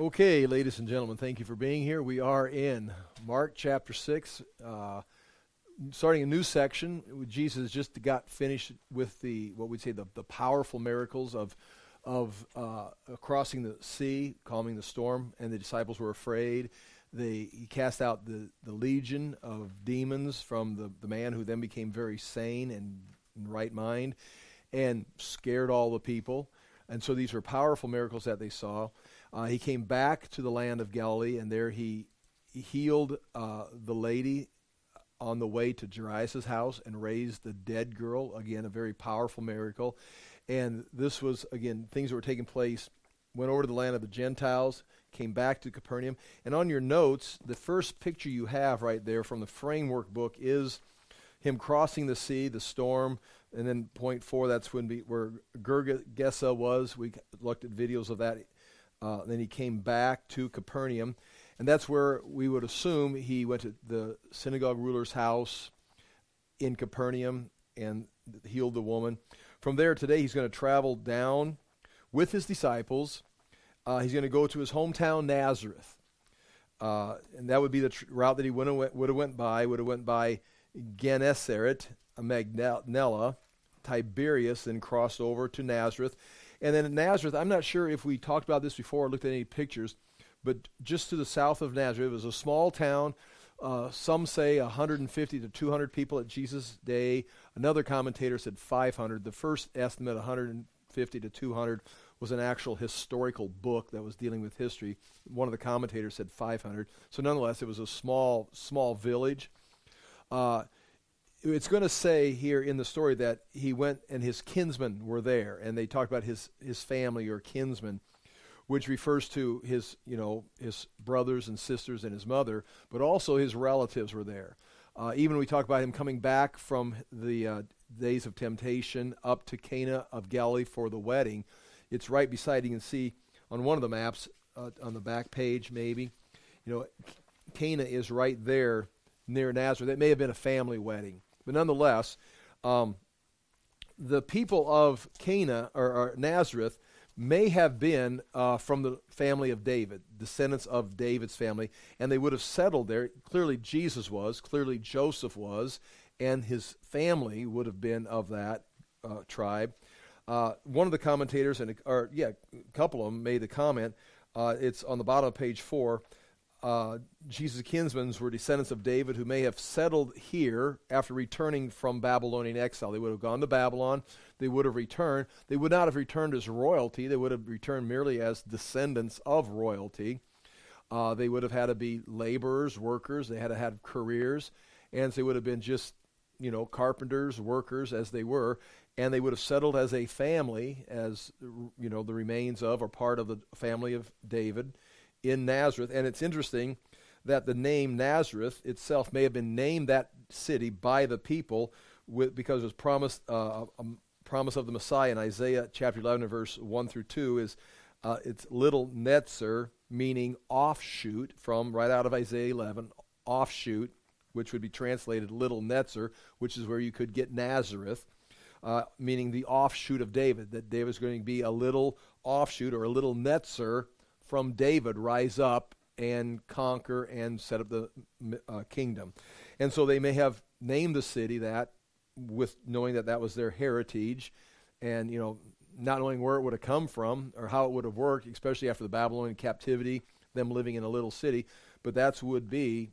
Okay, ladies and gentlemen, thank you for being here. We are in Mark chapter 6, uh, starting a new section. Jesus just got finished with the, what we'd say, the, the powerful miracles of, of uh, crossing the sea, calming the storm, and the disciples were afraid. They, he cast out the, the legion of demons from the, the man who then became very sane and in right mind and scared all the people. And so these were powerful miracles that they saw. Uh, he came back to the land of Galilee, and there he, healed uh, the lady on the way to Jairus' house and raised the dead girl. Again, a very powerful miracle. And this was, again, things that were taking place. Went over to the land of the Gentiles, came back to Capernaum. And on your notes, the first picture you have right there from the framework book is him crossing the sea, the storm, and then point four, that's when we, where Gergesa was. We looked at videos of that uh, then he came back to Capernaum, and that's where we would assume he went to the synagogue ruler's house in Capernaum and healed the woman. From there, today, he's going to travel down with his disciples. Uh, he's going to go to his hometown, Nazareth. Uh, and that would be the tr- route that he would have went, went by, would have went by Gennesaret, Magdala, Tiberias, then crossed over to Nazareth. And then at Nazareth, I'm not sure if we talked about this before or looked at any pictures, but just to the south of Nazareth, it was a small town. Uh, some say 150 to 200 people at Jesus' day. Another commentator said 500. The first estimate, 150 to 200, was an actual historical book that was dealing with history. One of the commentators said 500. So nonetheless, it was a small, small village. Uh, it's going to say here in the story that he went and his kinsmen were there, and they talked about his his family or kinsmen, which refers to his you know his brothers and sisters and his mother, but also his relatives were there. Uh, even we talk about him coming back from the uh, days of temptation up to Cana of Galilee for the wedding. It's right beside. You can see on one of the maps uh, on the back page, maybe. You know, Cana is right there near Nazareth. It may have been a family wedding. But nonetheless, um, the people of Cana or, or Nazareth may have been uh, from the family of David, descendants of David's family, and they would have settled there. Clearly, Jesus was, clearly, Joseph was, and his family would have been of that uh, tribe. Uh, one of the commentators, and or yeah, a couple of them made the comment. Uh, it's on the bottom of page four uh, Jesus' kinsmen were descendants of David who may have settled here after returning from Babylonian exile. They would have gone to Babylon. They would have returned. They would not have returned as royalty. They would have returned merely as descendants of royalty. Uh, they would have had to be laborers, workers. They had to have careers. And they would have been just, you know, carpenters, workers as they were. And they would have settled as a family, as, you know, the remains of or part of the family of David in Nazareth. And it's interesting that the name Nazareth itself may have been named that city by the people with, because it was promised, uh, a promise of the Messiah in Isaiah chapter 11, verse 1 through 2 is uh, it's little Netzer, meaning offshoot from right out of Isaiah 11, offshoot, which would be translated little Netzer, which is where you could get Nazareth. Uh, meaning the offshoot of David, that David's going to be a little offshoot or a little Netzer from David rise up and conquer and set up the uh, kingdom. And so they may have named the city that with knowing that that was their heritage and, you know, not knowing where it would have come from or how it would have worked, especially after the Babylonian captivity, them living in a little city. But that's would be,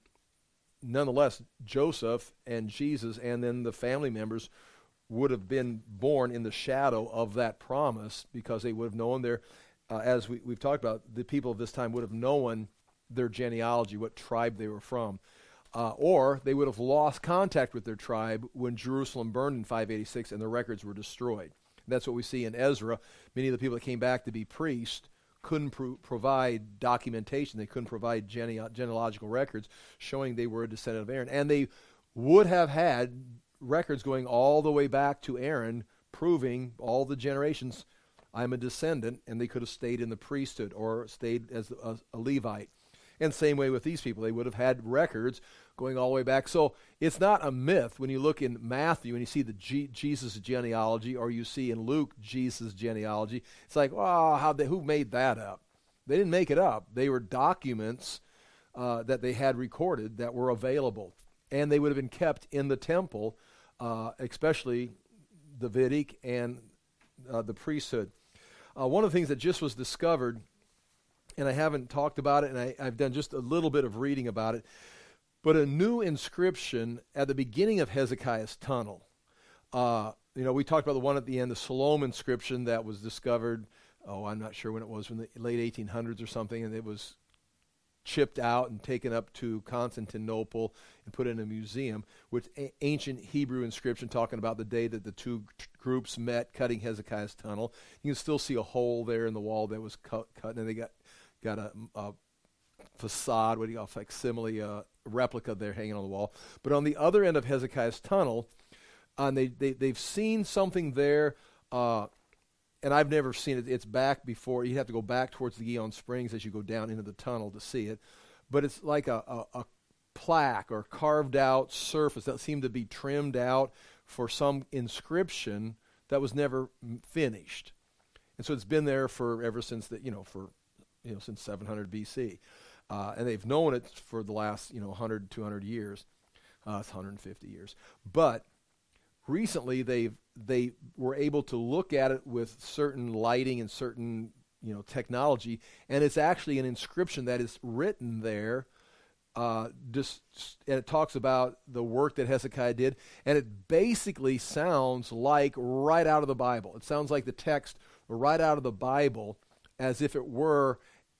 nonetheless, Joseph and Jesus and then the family members would have been born in the shadow of that promise because they would have known their uh, as we, we've talked about, the people of this time would have known their genealogy, what tribe they were from. Uh, or they would have lost contact with their tribe when Jerusalem burned in 586 and the records were destroyed. That's what we see in Ezra. Many of the people that came back to be priests couldn't pro- provide documentation. They couldn't provide gene- genealogical records showing they were a descendant of Aaron. And they would have had records going all the way back to Aaron, proving all the generations I'm a descendant, and they could have stayed in the priesthood or stayed as a, a Levite. And same way with these people, they would have had records going all the way back. So it's not a myth when you look in Matthew and you see the G- Jesus genealogy, or you see in Luke Jesus genealogy. It's like, oh, how they, who made that up? They didn't make it up. They were documents uh, that they had recorded that were available, and they would have been kept in the temple, uh, especially Davidic and uh, the priesthood. Uh, one of the things that just was discovered, and I haven't talked about it, and I, I've done just a little bit of reading about it, but a new inscription at the beginning of Hezekiah's tunnel. Uh, you know, we talked about the one at the end, the Siloam inscription that was discovered. Oh, I'm not sure when it was, in the late 1800s or something, and it was chipped out and taken up to Constantinople and put in a museum with a- ancient Hebrew inscription talking about the day that the two t- groups met cutting Hezekiah's tunnel. You can still see a hole there in the wall that was cut, cut and they got got a, a facade, what do you call facsimile, uh, replica there hanging on the wall. But on the other end of Hezekiah's tunnel, uh, they, they, they've seen something there uh, and I've never seen it. It's back before. You have to go back towards the Gihon Springs as you go down into the tunnel to see it. But it's like a, a, a plaque or carved out surface that seemed to be trimmed out for some inscription that was never finished. And so it's been there for ever since that, you know, for, you know, since 700 BC. Uh, and they've known it for the last, you know, 100, 200 years. Uh, it's 150 years. But recently they they were able to look at it with certain lighting and certain you know technology, and it's actually an inscription that is written there. Uh, just and it talks about the work that Hezekiah did, and it basically sounds like right out of the Bible. It sounds like the text right out of the Bible, as if it were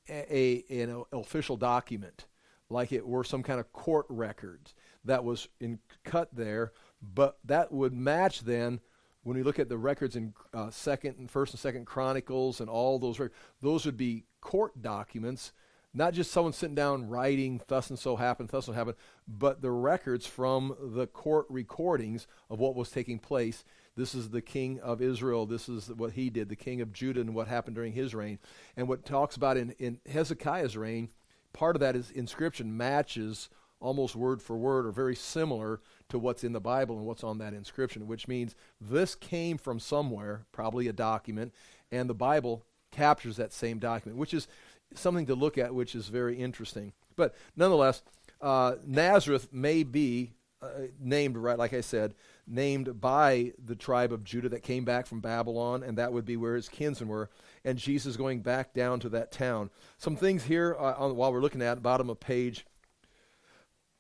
a, a an official document, like it were some kind of court records that was in, cut there but that would match then when we look at the records in uh, second and first and second chronicles and all those records, those would be court documents not just someone sitting down writing thus and so happened thus and so happened but the records from the court recordings of what was taking place. This is the king of israel. This is what he did the king of judah and what happened during his reign. And what talks about in, in hezekiah's reign part of that is inscription matches almost word for word or very similar to what's in the Bible and what's on that inscription, which means this came from somewhere, probably a document, and the Bible captures that same document, which is something to look at, which is very interesting. But nonetheless, uh, Nazareth may be uh, named, right, like I said, named by the tribe of Judah that came back from Babylon, and that would be where his kinsmen were. And Jesus going back down to that town. Some things here uh, on, while we're looking at bottom of page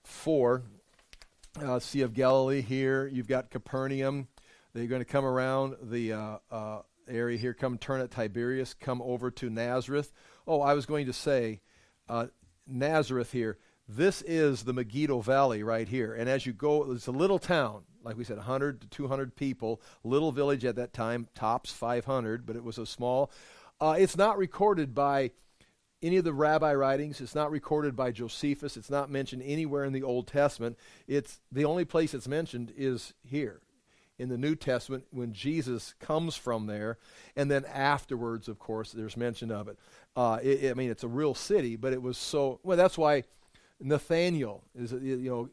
four uh, Sea of Galilee here. You've got Capernaum. They're going to come around the uh, uh, area here, come turn at Tiberias, come over to Nazareth. Oh, I was going to say uh, Nazareth here. This is the Megiddo Valley right here. And as you go, it's a little town, like we said, 100 to 200 people, little village at that time, tops 500, but it was a small. Uh, it's not recorded by any of the rabbi writings. It's not recorded by Josephus. It's not mentioned anywhere in the Old Testament. It's the only place it's mentioned is here in the New Testament when Jesus comes from there, and then afterwards, of course, there's mention of it. Uh, it, I mean, it's a real city, but it was so well. That's why Nathaniel is you know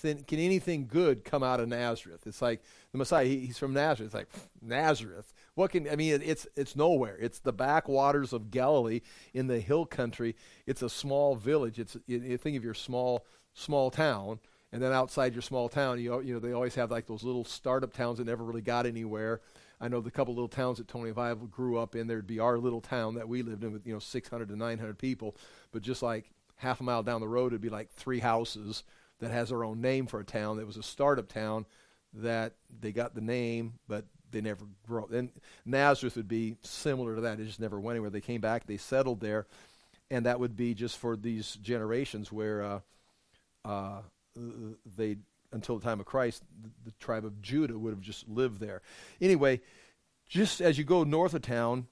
can anything good come out of Nazareth? It's like the Messiah. He, he's from Nazareth. It's like Nazareth. What can I mean? It's it's nowhere. It's the backwaters of Galilee in the hill country. It's a small village. It's you, think of your small small town, and then outside your small town, you you know they always have like those little startup towns that never really got anywhere. I know the couple little towns that Tony and I grew up in. There'd be our little town that we lived in with you know 600 to 900 people, but just like half a mile down the road, it'd be like three houses that has their own name for a town. It was a startup town that they got the name, but they never grew. And Nazareth would be similar to that. It just never went anywhere. They came back, they settled there, and that would be just for these generations where uh, uh, they, until the time of Christ, the, the tribe of Judah would have just lived there. Anyway, just as you go north of town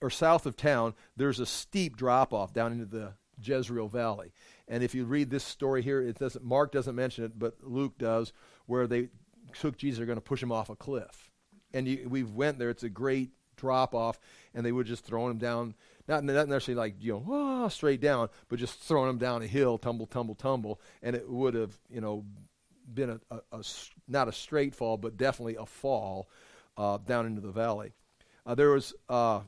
or south of town, there's a steep drop off down into the Jezreel Valley. And if you read this story here, it doesn't Mark doesn't mention it, but Luke does, where they took Jesus, they're going to push him off a cliff. And you, we went there. It's a great drop off, and they would just throw them down, not, not necessarily like you know oh, straight down, but just throwing them down a hill, tumble, tumble, tumble, and it would have you know been a, a, a not a straight fall, but definitely a fall uh, down into the valley. Uh, there was uh,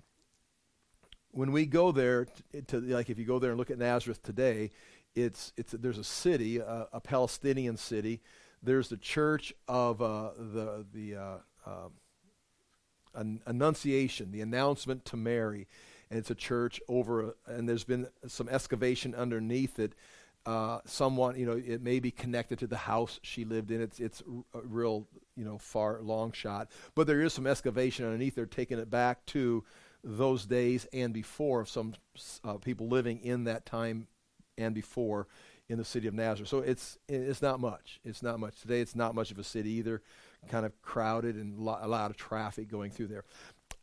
when we go there, to, to like if you go there and look at Nazareth today, it's it's there's a city, a, a Palestinian city. There's the church of uh, the the uh, uh, an Annunciation, the announcement to Mary, and it's a church over, and there's been some excavation underneath it. Uh, someone, you know, it may be connected to the house she lived in. It's it's a real, you know, far long shot, but there is some excavation underneath. They're taking it back to those days and before of some uh, people living in that time and before in the city of Nazareth. So it's it's not much. It's not much today. It's not much of a city either. Kind of crowded and lo- a lot of traffic going through there.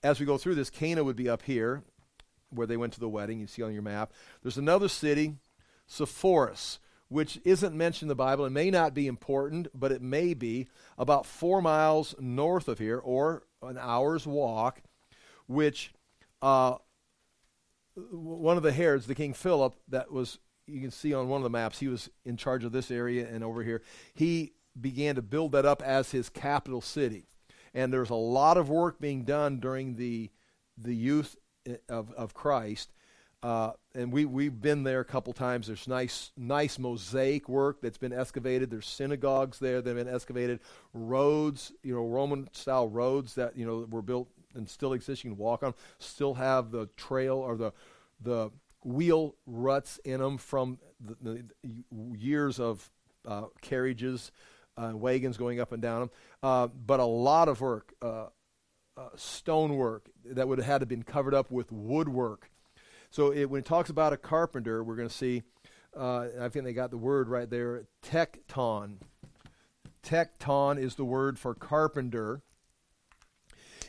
As we go through this, Cana would be up here, where they went to the wedding. You see on your map. There's another city, Sepphoris, which isn't mentioned in the Bible. It may not be important, but it may be about four miles north of here, or an hour's walk, which uh, one of the Herods, the King Philip, that was you can see on one of the maps, he was in charge of this area and over here. He began to build that up as his capital city. And there's a lot of work being done during the, the youth eh, of, of Christ. Uh, and we, we've been there a couple times. There's nice, nice mosaic work that's been excavated. There's synagogues there that have been excavated. Roads, you know, Roman style roads that, you know, were built and still exist. You can walk on, still have the trail or the, the wheel ruts in them from the, the years of uh, carriages, uh, wagons going up and down them. Uh, but a lot of work, uh, uh, stone work that would have had to been covered up with woodwork. So it, when it talks about a carpenter, we're going to see. Uh, I think they got the word right there. Tecton. Tecton is the word for carpenter.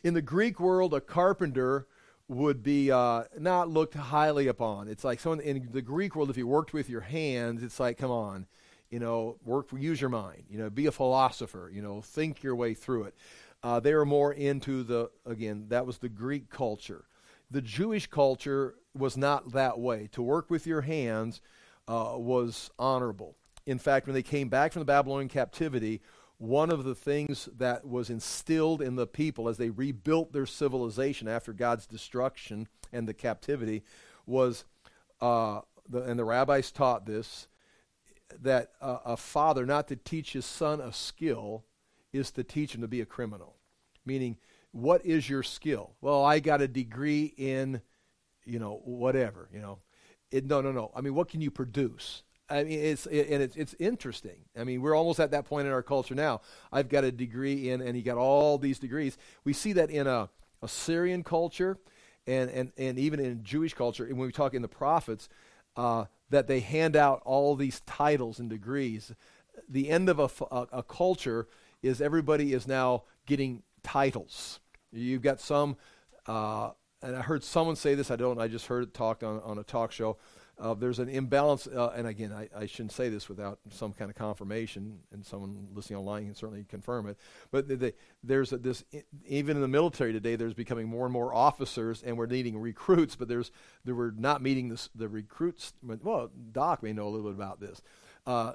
In the Greek world, a carpenter would be uh, not looked highly upon. It's like someone in the Greek world, if you worked with your hands, it's like, come on, you know, work, use your mind, you know, be a philosopher, you know, think your way through it. Uh, they were more into the, again, that was the Greek culture. The Jewish culture was not that way. To work with your hands uh, was honorable. In fact, when they came back from the Babylonian captivity, one of the things that was instilled in the people as they rebuilt their civilization after God's destruction and the captivity was, uh, the, and the rabbis taught this, that a father, not to teach his son a skill, is to teach him to be a criminal. Meaning, what is your skill? Well, I got a degree in, you know, whatever, you know. It, no, no, no. I mean, what can you produce? I mean, it's it, and it's it's interesting. I mean, we're almost at that point in our culture now. I've got a degree in, and he got all these degrees. We see that in a Assyrian culture, and and and even in Jewish culture. And when we talk in the prophets, uh, that they hand out all these titles and degrees. The end of a, a, a culture is everybody is now getting titles. You've got some, uh, and I heard someone say this. I don't. I just heard it talked on on a talk show uh, there's an imbalance, uh, and again, I, I, shouldn't say this without some kind of confirmation, and someone listening online can certainly confirm it. But the, the, there's a, this, even in the military today, there's becoming more and more officers, and we're needing recruits. But there's, there we're not meeting this, the recruits. Well, Doc may know a little bit about this. Uh,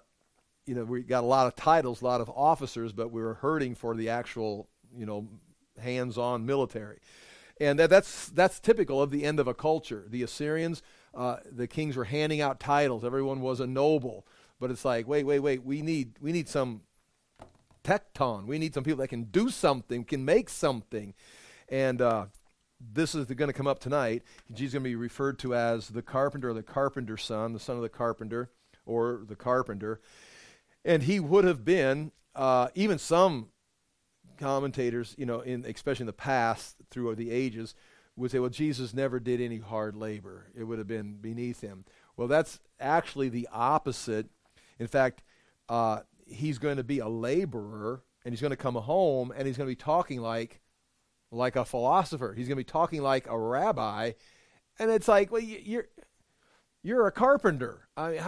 you know, we got a lot of titles, a lot of officers, but we we're hurting for the actual, you know, hands-on military. And that, that's, that's typical of the end of a culture. The Assyrians, uh, the kings were handing out titles. Everyone was a noble. But it's like, wait, wait, wait. We need, we need some tecton. We need some people that can do something, can make something. And uh, this is going to come up tonight. Jesus is going to be referred to as the carpenter the carpenter's son, the son of the carpenter or the carpenter. And he would have been, uh, even some commentators, you know, in, especially in the past, through the ages, would say, well, Jesus never did any hard labor. It would have been beneath him. Well, that's actually the opposite. In fact, uh, he's going to be a laborer, and he's going to come home, and he's going to be talking like, like a philosopher. He's going to be talking like a rabbi, and it's like, well, you're, you're a carpenter. I mean,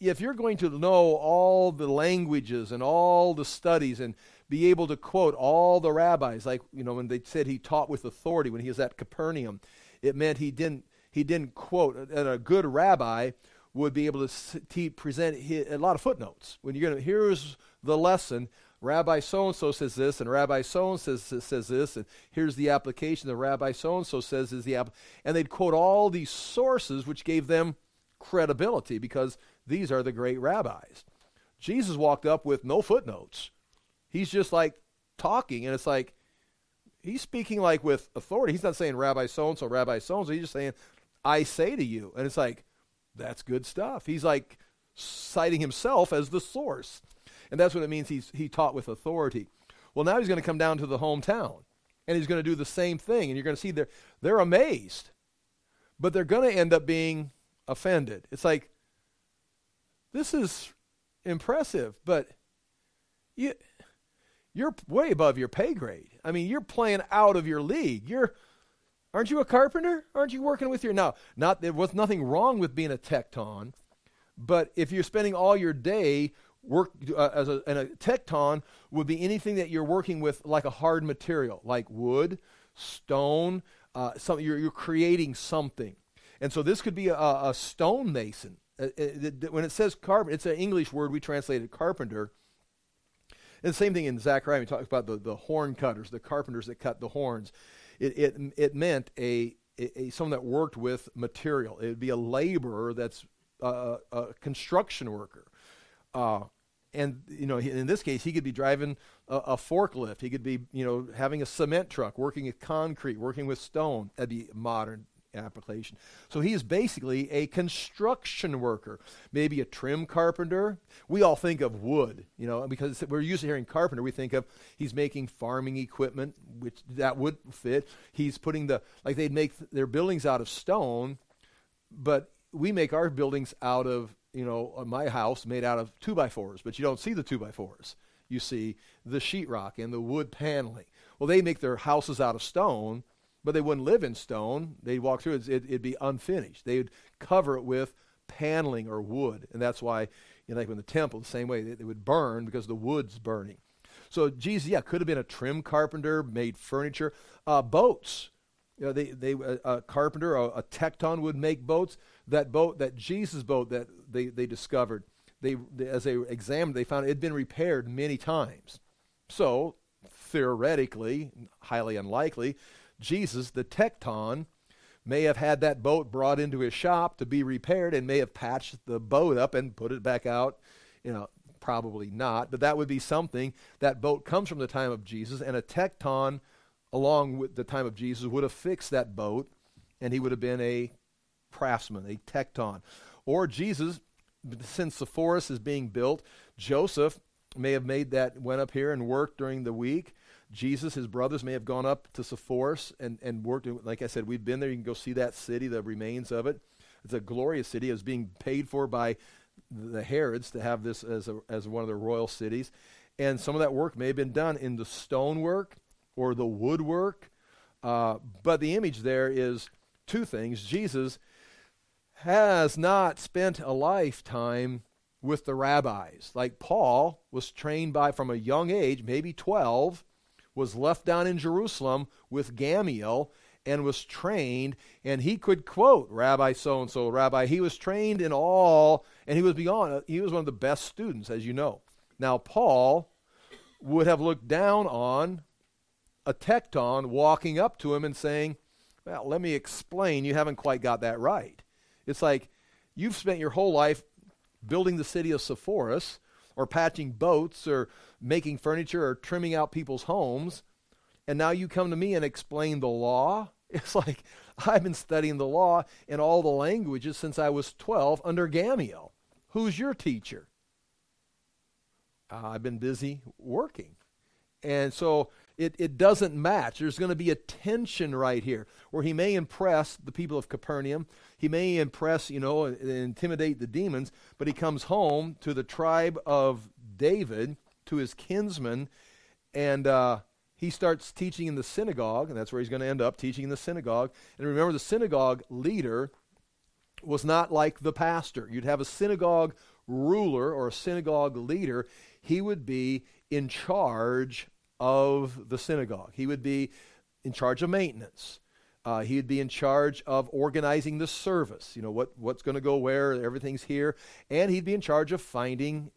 if you're going to know all the languages and all the studies and be able to quote all the rabbis, like you know when they said he taught with authority when he was at Capernaum, it meant he didn't he didn't quote. And a good rabbi would be able to present his, a lot of footnotes. When you're going to here's the lesson, Rabbi so and so says this, and Rabbi so and so says, says this, and here's the application. The Rabbi so and so says is the app, and they'd quote all these sources, which gave them credibility because these are the great rabbis. Jesus walked up with no footnotes. He's just like talking, and it's like he's speaking like with authority. He's not saying Rabbi so and so, Rabbi so and so. He's just saying, I say to you. And it's like, that's good stuff. He's like citing himself as the source. And that's what it means he's, he taught with authority. Well, now he's going to come down to the hometown and he's going to do the same thing. And you're going to see they're, they're amazed, but they're going to end up being offended. It's like, this is impressive, but you, you're way above your pay grade. I mean, you're playing out of your league. You're, aren't you a carpenter? Aren't you working with your, no, not, there was nothing wrong with being a tecton, but if you're spending all your day work uh, as a, and a tekton would be anything that you're working with like a hard material, like wood, stone, uh, something you're, you're creating something. And so this could be a, a stone mason. Uh, uh, when it says carpenter, it's an English word we translated carpenter. And the same thing in Zechariah, he talks about the, the horn cutters, the carpenters that cut the horns. It, it, it meant a, a, someone that worked with material. It would be a laborer that's a, a construction worker. Uh, and you know, in this case, he could be driving a, a, forklift. He could be, you know, having a cement truck, working with concrete, working with stone. That'd be modern application. So he is basically a construction worker, maybe a trim carpenter. We all think of wood, you know, because we're used to hearing carpenter. We think of he's making farming equipment, which that would fit. He's putting the like they'd make their buildings out of stone, but we make our buildings out of you know uh, my house made out of two by fours, but you don't see the two by fours. You see the sheetrock and the wood paneling. Well, they make their houses out of stone, but they wouldn't live in stone. They'd walk through it, it it'd be unfinished. They would cover it with paneling or wood, and that's why, you know, like in the temple, the same way they, they would burn because the wood's burning. So Jesus, yeah, could have been a trim carpenter, made furniture, uh, boats. You know, they, they, a, a carpenter, a, a tekton would make boats. That boat, that Jesus boat that they, they discovered, they, they, as they examined, they found it had been repaired many times. So, theoretically, highly unlikely, Jesus, the tecton, may have had that boat brought into his shop to be repaired and may have patched the boat up and put it back out. You know, probably not, but that would be something. That boat comes from the time of Jesus, and a tecton, along with the time of Jesus, would have fixed that boat, and he would have been a craftsman, a tecton. Or Jesus, since Sepphoris is being built, Joseph may have made that, went up here and worked during the week. Jesus, his brothers, may have gone up to Sepphoris and, and worked. Like I said, we've been there. You can go see that city, the remains of it. It's a glorious city. It was being paid for by the Herods to have this as, a, as one of their royal cities. And some of that work may have been done in the stonework or the woodwork. Uh, but the image there is two things. Jesus has not spent a lifetime with the rabbis. Like Paul was trained by from a young age, maybe 12, was left down in Jerusalem with Gamaliel and was trained, and he could quote Rabbi so and so, Rabbi. He was trained in all, and he was beyond, he was one of the best students, as you know. Now, Paul would have looked down on a tekton walking up to him and saying, Well, let me explain. You haven't quite got that right. It's like you've spent your whole life building the city of Sepphoris or patching boats or making furniture or trimming out people's homes, and now you come to me and explain the law. It's like I've been studying the law in all the languages since I was 12 under Gamaliel. Who's your teacher? I've been busy working. And so it, it doesn't match. There's going to be a tension right here where he may impress the people of Capernaum. He may impress, you know, intimidate the demons, but he comes home to the tribe of David, to his kinsmen, and uh, he starts teaching in the synagogue, and that's where he's going to end up teaching in the synagogue. And remember, the synagogue leader was not like the pastor. You'd have a synagogue ruler or a synagogue leader, he would be in charge of the synagogue. He would be in charge of maintenance. Uh, he would be in charge of organizing the service. You know what what's going to go where. Everything's here, and he'd be in charge of finding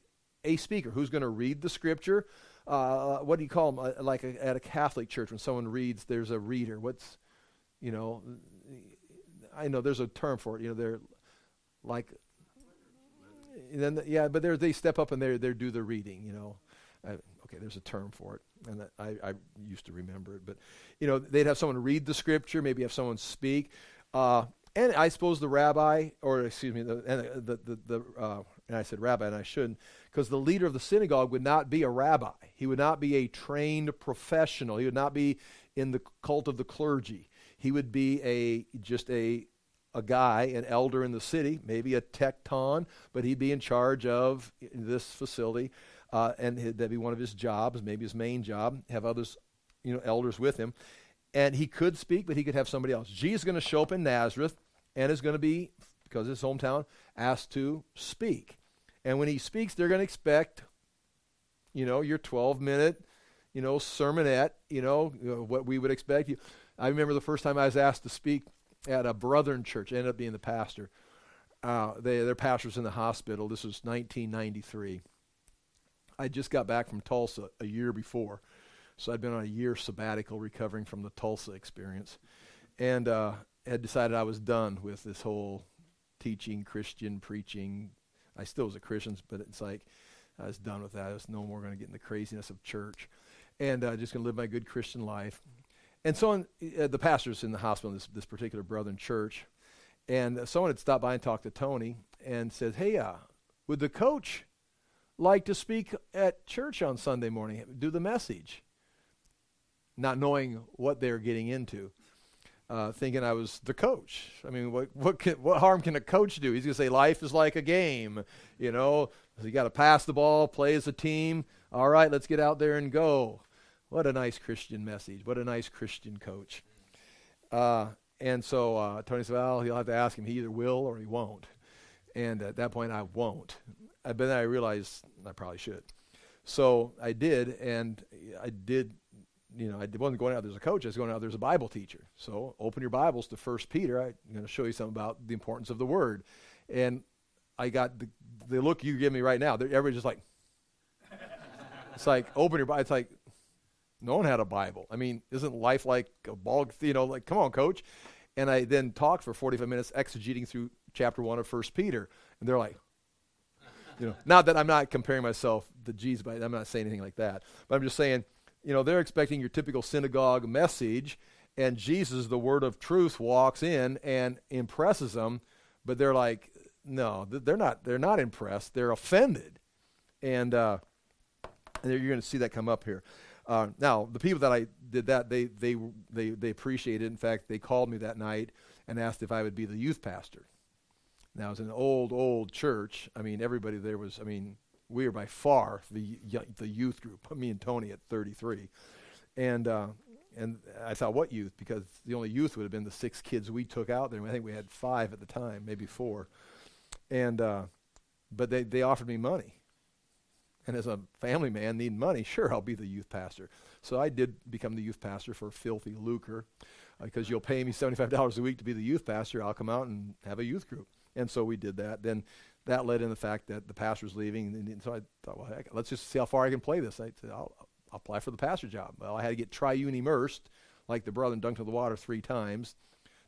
a speaker who's going to read the scripture. uh, what do you call them? Uh, like a, at a Catholic church, when someone reads, there's a reader. What's, you know, I know there's a term for it. You know, they're like, then the, yeah, but they step up and they they do the reading. You know, I, okay, there's a term for it, and I I used to remember it, but you know, they'd have someone read the scripture, maybe have someone speak. Uh, and I suppose the rabbi, or excuse me, the the the, the uh, and I said rabbi, and I shouldn't, because the leader of the synagogue would not be a rabbi. He would not be a trained professional. He would not be in the cult of the clergy. He would be a just a a guy, an elder in the city, maybe a tecton, but he'd be in charge of this facility, uh, and that'd be one of his jobs, maybe his main job. Have others, you know, elders with him, and he could speak, but he could have somebody else. Jesus is going to show up in Nazareth and is going to be, because his hometown, asked to speak. And when he speaks, they're going to expect, you know, your 12 minute, you know, sermonette, you know, what we would expect. I remember the first time I was asked to speak at a Brethren church, I ended up being the pastor. Uh, they, their pastor's in the hospital. This was 1993. I just got back from Tulsa a year before. So I'd been on a year sabbatical recovering from the Tulsa experience. And uh, had decided I was done with this whole teaching, Christian preaching. I still was a Christian, but it's like I was done with that. I was no more going to get in the craziness of church, and uh, just going to live my good Christian life. And so on, uh, the pastor's in the hospital in this, this particular Brethren church, and uh, someone had stopped by and talked to Tony and said, "Hey, uh, would the coach like to speak at church on Sunday morning? Do the message?" Not knowing what they're getting into uh, thinking I was the coach. I mean, what what can, what harm can a coach do? He's to say life is like a game. You know, you got to pass the ball, play as a team. All right, let's get out there and go. What a nice Christian message. What a nice Christian coach. Uh, and so uh, Tony said, well, you'll have to ask him. He either will or he won't. And at that point, I won't. But then I realized I probably should. So I did, and I did you know, I wasn't going out there's a coach, I was going out there's a Bible teacher. So open your Bibles to First Peter. I'm going to show you something about the importance of the Word. And I got the, the look you give me right now. Everybody's just like, it's like, open your Bible. It's like, no one had a Bible. I mean, isn't life like a ball, you know, like, come on, coach. And I then talked for 45 minutes exegeting through chapter 1 of First Peter. And they're like, you know, not that I'm not comparing myself to Jesus, but I'm not saying anything like that. But I'm just saying, you know, they're expecting your typical synagogue message, and Jesus, the word of truth, walks in and impresses them, but they're like, no, they're not. They're not impressed. They're offended, and uh, you're going to see that come up here. Uh, now, the people that I did that, they they they they appreciated. It. In fact, they called me that night and asked if I would be the youth pastor. Now, it was an old old church. I mean, everybody there was. I mean, we are by far the the youth group. Me and Tony at 33, and uh, and I thought, what youth? Because the only youth would have been the six kids we took out there. I think we had five at the time, maybe four, and uh, but they they offered me money, and as a family man needing money, sure I'll be the youth pastor. So I did become the youth pastor for filthy lucre, because uh, you'll pay me seventy five dollars a week to be the youth pastor. I'll come out and have a youth group, and so we did that. Then that led in the fact that the pastor was leaving. And so I thought, well, heck, let's just see how far I can play this. I said, I'll, I'll apply for the pastor job. Well, I had to get triune immersed, like the brother dunked in the water three times,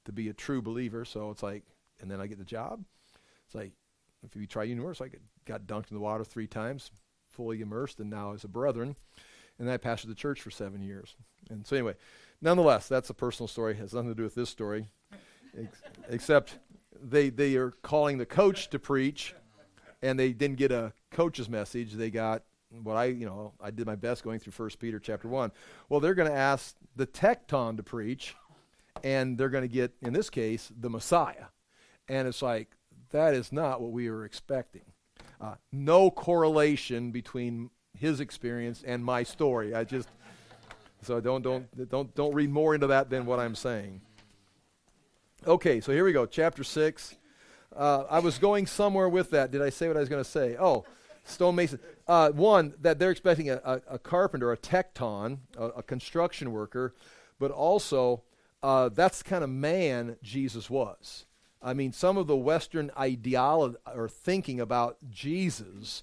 to be a true believer. So it's like, and then I get the job. It's like, if you triune immersed, I got dunked in the water three times, fully immersed, and now as a brethren. And I pastored the church for seven years. And so anyway, nonetheless, that's a personal story. It has nothing to do with this story, ex- except they they are calling the coach to preach, and they didn't get a coach's message. They got what I you know I did my best going through First Peter chapter one. Well, they're going to ask the tecton to preach, and they're going to get in this case the Messiah, and it's like that is not what we were expecting. Uh, no correlation between his experience and my story. I just so don't don't don't don't read more into that than what I'm saying. Okay, so here we go, chapter 6. Uh, I was going somewhere with that. Did I say what I was going to say? Oh, stonemason. Uh, one, that they're expecting a, a, a carpenter, a tecton, a, a, construction worker, but also uh, that's the kind of man Jesus was. I mean, some of the Western ideology or thinking about Jesus,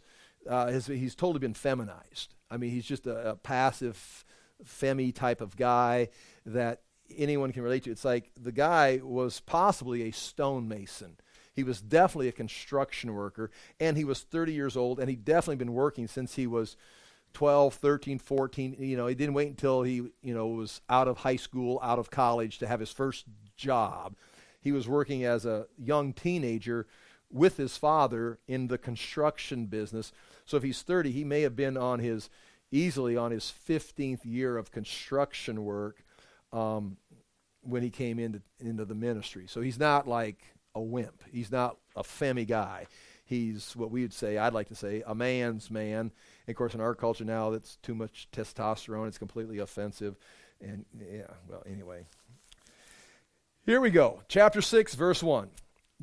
uh, has, he's totally been feminized. I mean, he's just a, a passive, femmy type of guy that anyone can relate to. It's like the guy was possibly a stonemason. He was definitely a construction worker, and he was 30 years old, and he'd definitely been working since he was 12, 13, 14. You know, he didn't wait until he, you know, was out of high school, out of college to have his first job. He was working as a young teenager with his father in the construction business. So if he's 30, he may have been on his easily on his 15th year of construction work um, when he came into into the ministry. So he's not like a wimp. He's not a femmy guy. He's what we would say, I'd like to say, a man's man. And of course, in our culture now, that's too much testosterone. It's completely offensive. And yeah, well, anyway. Here we go. Chapter 6, verse 1.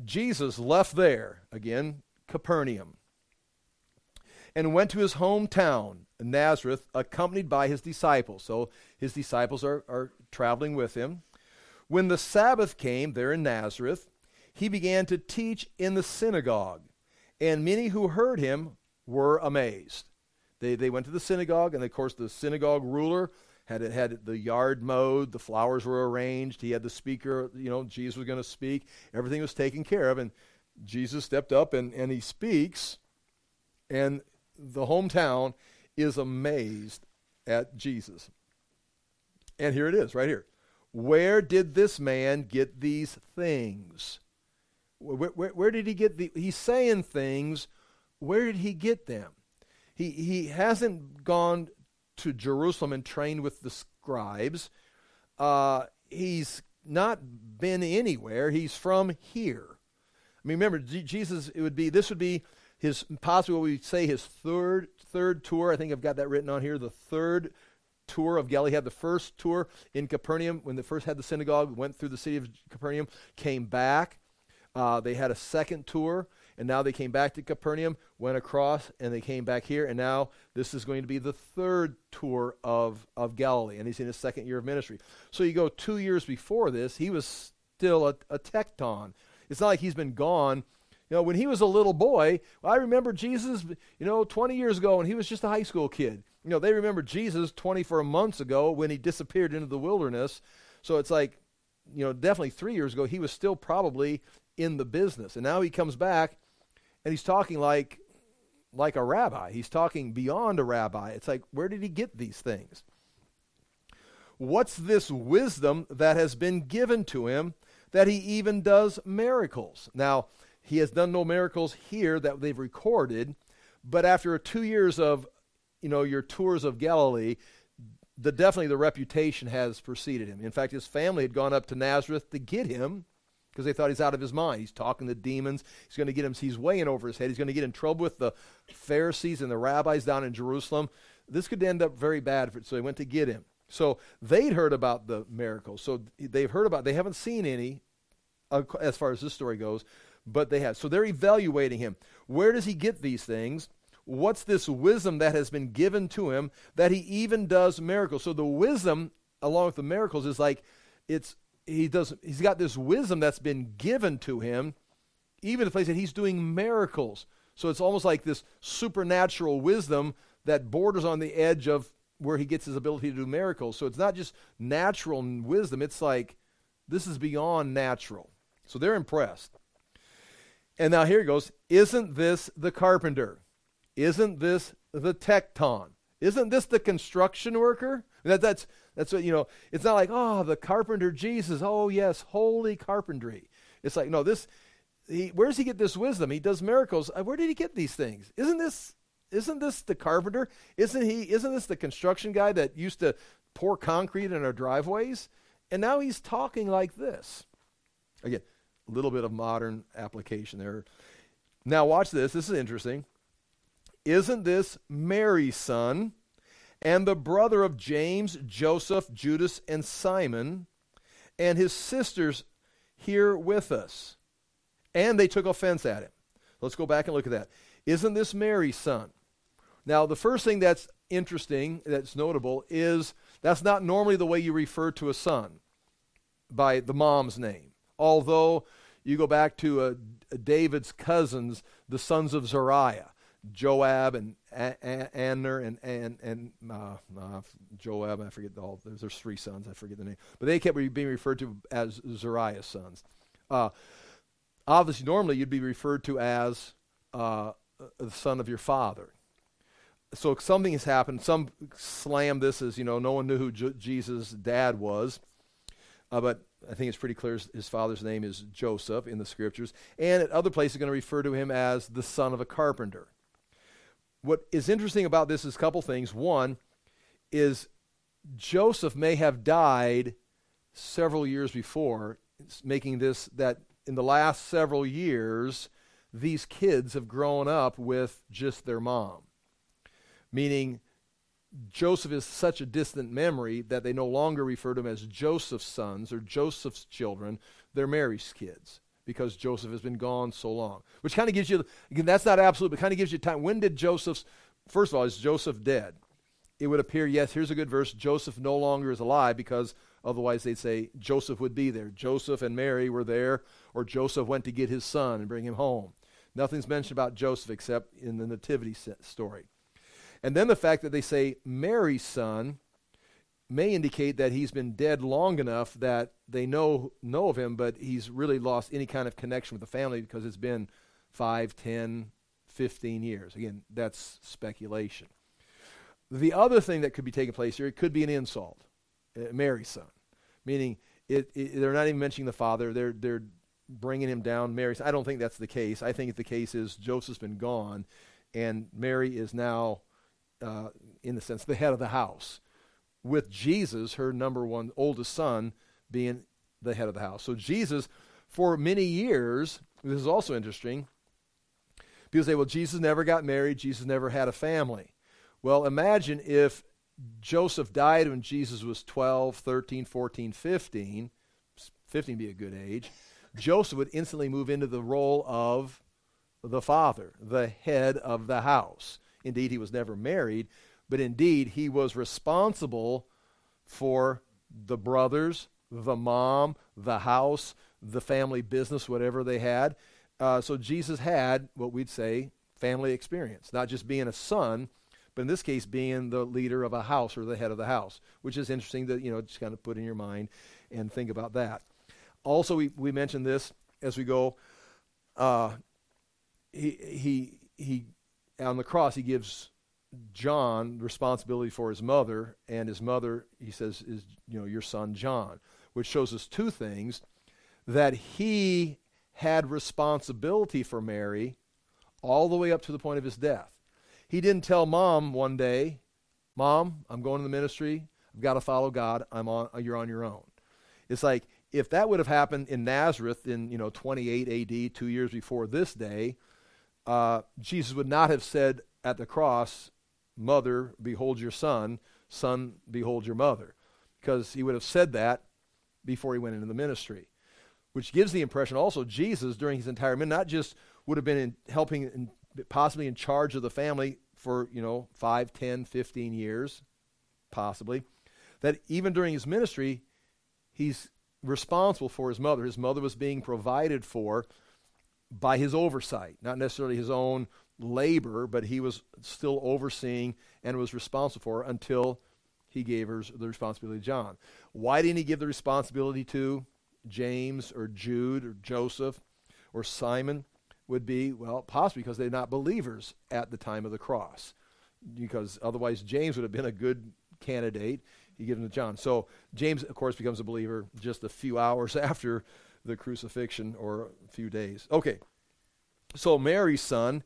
Jesus left there, again, Capernaum, and went to his hometown, Nazareth, accompanied by his disciples. So his disciples are, are traveling with him. When the Sabbath came there in Nazareth, he began to teach in the synagogue, and many who heard him were amazed. They, they went to the synagogue, and of course, the synagogue ruler had had the yard mowed, the flowers were arranged, he had the speaker, you know, Jesus was going to speak, everything was taken care of, and Jesus stepped up and, and he speaks, and the hometown is amazed at Jesus. And here it is, right here. Where did this man get these things? Where, where, where did he get the? He's saying things. Where did he get them? He, he hasn't gone to Jerusalem and trained with the scribes. Uh, he's not been anywhere. He's from here. I mean, remember, Jesus, it would be, this would be his, possibly we say his third, third tour. I think I've got that written on here. The third tour of Galilee. Had the first tour in Capernaum when they first had the synagogue, went through the city of Capernaum, came back. Uh, they had a second tour and now they came back to Capernaum, went across, and they came back here, and now this is going to be the third tour of, of Galilee, and he's in his second year of ministry. So you go two years before this, he was still a, a tekton. It's not like he's been gone. You know, when he was a little boy, I remember Jesus, you know, 20 years ago when he was just a high school kid. You know, they remember Jesus 24 months ago when he disappeared into the wilderness. So it's like, you know, definitely three years ago, he was still probably in the business. And now he comes back and he's talking like like a rabbi. He's talking beyond a rabbi. It's like, where did he get these things? What's this wisdom that has been given to him that he even does miracles? Now, he has done no miracles here that they've recorded, but after two years of, you know, your tours of Galilee, the definitely the reputation has preceded him. In fact, his family had gone up to Nazareth to get him because they thought he's out of his mind. He's talking to demons. He's going to get him. He's weighing over his head. He's going to get in trouble with the Pharisees and the rabbis down in Jerusalem. This could end up very bad. For, so they went to get him. So they'd heard about the miracles. So they've heard about. They haven't seen any, uh, as far as this story goes, but they have. So they're evaluating him. Where does he get these things? What's this wisdom that has been given to him that he even does miracles? So the wisdom, along with the miracles, is like it's he does he's got this wisdom that's been given to him even the place that he's doing miracles. So it's almost like this supernatural wisdom that borders on the edge of where he gets his ability to do miracles. So it's not just natural wisdom it's like this is beyond natural. So they're impressed. And now here it goes isn't this the carpenter isn't this the tecton? isn't this the construction worker that, that's that's what, you know, it's not like, oh, the carpenter Jesus. Oh, yes, holy carpentry. It's like, no, this, he, where does he get this wisdom? He does miracles. Uh, where did he get these things? Isn't this, isn't this the carpenter? Isn't he, isn't this the construction guy that used to pour concrete in our driveways? And now he's talking like this. Again, a little bit of modern application there. Now, watch this. This is interesting. Isn't this Mary's son? and the brother of James, Joseph, Judas, and Simon, and his sisters here with us. And they took offense at him. Let's go back and look at that. Isn't this Mary's son? Now, the first thing that's interesting, that's notable, is that's not normally the way you refer to a son by the mom's name. Although you go back to uh, David's cousins, the sons of Zeruiah. Joab and Anner and and and uh, uh, Joab. I forget all. There's, there's three sons. I forget the name, but they kept being referred to as Zeruiah's sons. Uh, obviously, normally you'd be referred to as uh, the son of your father. So something has happened. Some slam this as you know, no one knew who J- Jesus' dad was, uh, but I think it's pretty clear his father's name is Joseph in the scriptures, and at other places, going to refer to him as the son of a carpenter. What is interesting about this is a couple things. One is Joseph may have died several years before, making this that in the last several years, these kids have grown up with just their mom. Meaning, Joseph is such a distant memory that they no longer refer to him as Joseph's sons or Joseph's children. They're Mary's kids because Joseph has been gone so long. Which kind of gives you, again, that's not absolute, but kind of gives you time. When did Joseph's, first of all, is Joseph dead? It would appear, yes, here's a good verse Joseph no longer is alive because otherwise they'd say Joseph would be there. Joseph and Mary were there, or Joseph went to get his son and bring him home. Nothing's mentioned about Joseph except in the Nativity story. And then the fact that they say Mary's son may indicate that he's been dead long enough that they know know of him, but he's really lost any kind of connection with the family because it's been 5, 10, 15 years. Again, that's speculation. The other thing that could be taking place here, it could be an insult. Uh, Mary's son, meaning it, it, they're not even mentioning the father. They're they're bringing him down. Mary's. I don't think that's the case. I think the case is Joseph's been gone, and Mary is now uh, in the sense, the head of the house, with Jesus, her number one oldest son, being the head of the house. So Jesus, for many years, this is also interesting. People say, well, Jesus never got married, Jesus never had a family. Well, imagine if Joseph died when Jesus was 12, 13, 14, 15. 15 be a good age. Joseph would instantly move into the role of the father, the head of the house. Indeed, he was never married, but indeed, he was responsible for the brothers, the mom, the house, the family business, whatever they had. Uh, so Jesus had what we'd say family experience, not just being a son, but in this case, being the leader of a house or the head of the house, which is interesting to you know just kind of put in your mind and think about that. Also, we, we mentioned this as we go. Uh, he he he on the cross, he gives John responsibility for his mother, and his mother, he says, is you know your son John, which shows us two things: that he had responsibility for Mary all the way up to the point of his death. He didn't tell mom one day, "Mom, I'm going to the ministry. I've got to follow God. I'm on. You're on your own." It's like if that would have happened in Nazareth in you know 28 A.D., two years before this day uh, Jesus would not have said at the cross, Mother, behold your son, son, behold your mother, because he would have said that before he went into the ministry. Which gives the impression also Jesus, during his entire ministry, not just would have been in helping, in, possibly in charge of the family for, you know, 5, 10, 15 years, possibly, that even during his ministry, he's responsible for his mother. His mother was being provided for by his oversight, not necessarily his own labor, but he was still overseeing and was responsible for until he gave her the responsibility to John. Why didn't he give the responsibility to James or Jude or Joseph or Simon? Would be, well, possibly because they're not believers at the time of the cross. Because otherwise, James would have been a good candidate. He gives him to John. So, James, of course, becomes a believer just a few hours after the crucifixion or a few days. Okay. So Mary's son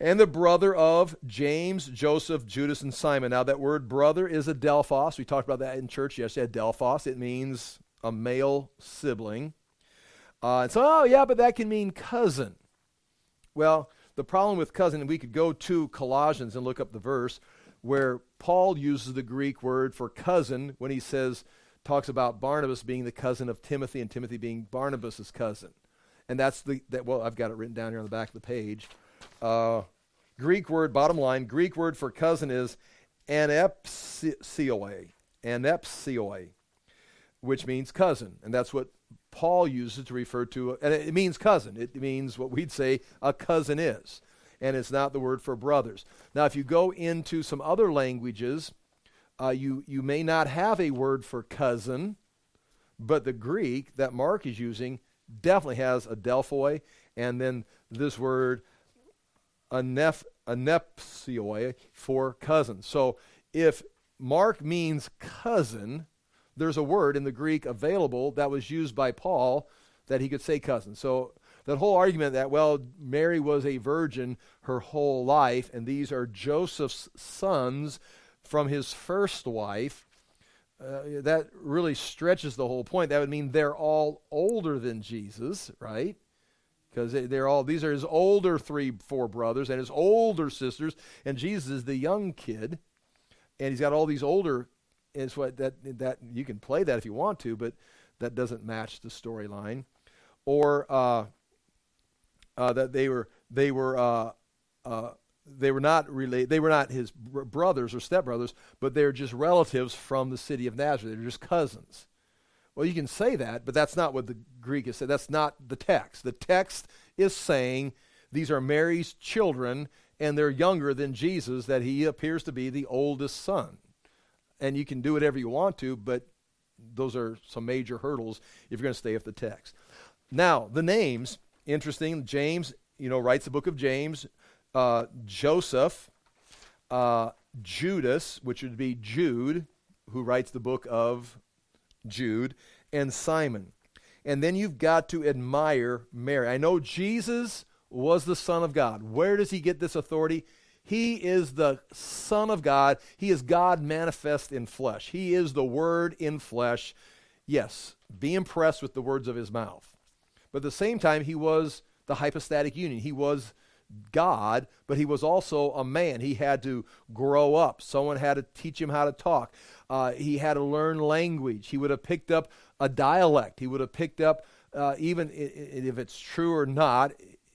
and the brother of James, Joseph, Judas, and Simon. Now, that word brother is adelphos. We talked about that in church yesterday. Adelphos, it means a male sibling. Uh, and so, oh, yeah, but that can mean cousin. Well, the problem with cousin, we could go to Colossians and look up the verse where Paul uses the Greek word for cousin when he says, talks about Barnabas being the cousin of Timothy and Timothy being Barnabas' cousin. And that's the, that, well, I've got it written down here on the back of the page. Uh, Greek word, bottom line, Greek word for cousin is anepsioi, anepsioi, which means cousin. And that's what Paul uses to refer to, and it means cousin. It means what we'd say a cousin is. and it's not the word for brothers. Now, if you go into some other languages, uh, you, you may not have a word for cousin, but the Greek that Mark is using definitely has adelphoi, and then this word aneph, anepsioi for cousin. So if Mark means cousin, there's a word in the Greek available that was used by Paul that he could say cousin. So that whole argument that, well, Mary was a virgin her whole life, and these are Joseph's sons from his first wife, uh, that really stretches the whole point. That would mean they're all older than Jesus, right? Because they're all, these are his older three, four brothers and his older sisters, and Jesus is the young kid, and he's got all these older is what that that you can play that if you want to, but that doesn't match the storyline. Or uh, uh, that they were they were uh, uh they were not related. They were not his br- brothers or stepbrothers, but they're just relatives from the city of Nazareth. They're just cousins. Well, you can say that, but that's not what the Greek is saying. That's not the text. The text is saying these are Mary's children, and they're younger than Jesus, that he appears to be the oldest son and you can do whatever you want to, but those are some major hurdles if you're going to stay with the text. Now, the names, interesting. James, you know, writes the book of James. Uh, Joseph, uh, Judas, which would be Jude, who writes the book of Jude, and Simon. And then you've got to admire Mary. I know Jesus was the Son of God. Where does he get this authority? He is the Son of God. He is God manifest in flesh. He is the Word in flesh. Yes, be impressed with the words of his mouth. But at the same time, he was the hypostatic union. He was God, but he was also a man. He had to grow up. Someone had to teach him how to talk. Uh, he had to learn language. He would have picked up a dialect. He would have picked up, uh, even if it's true or not,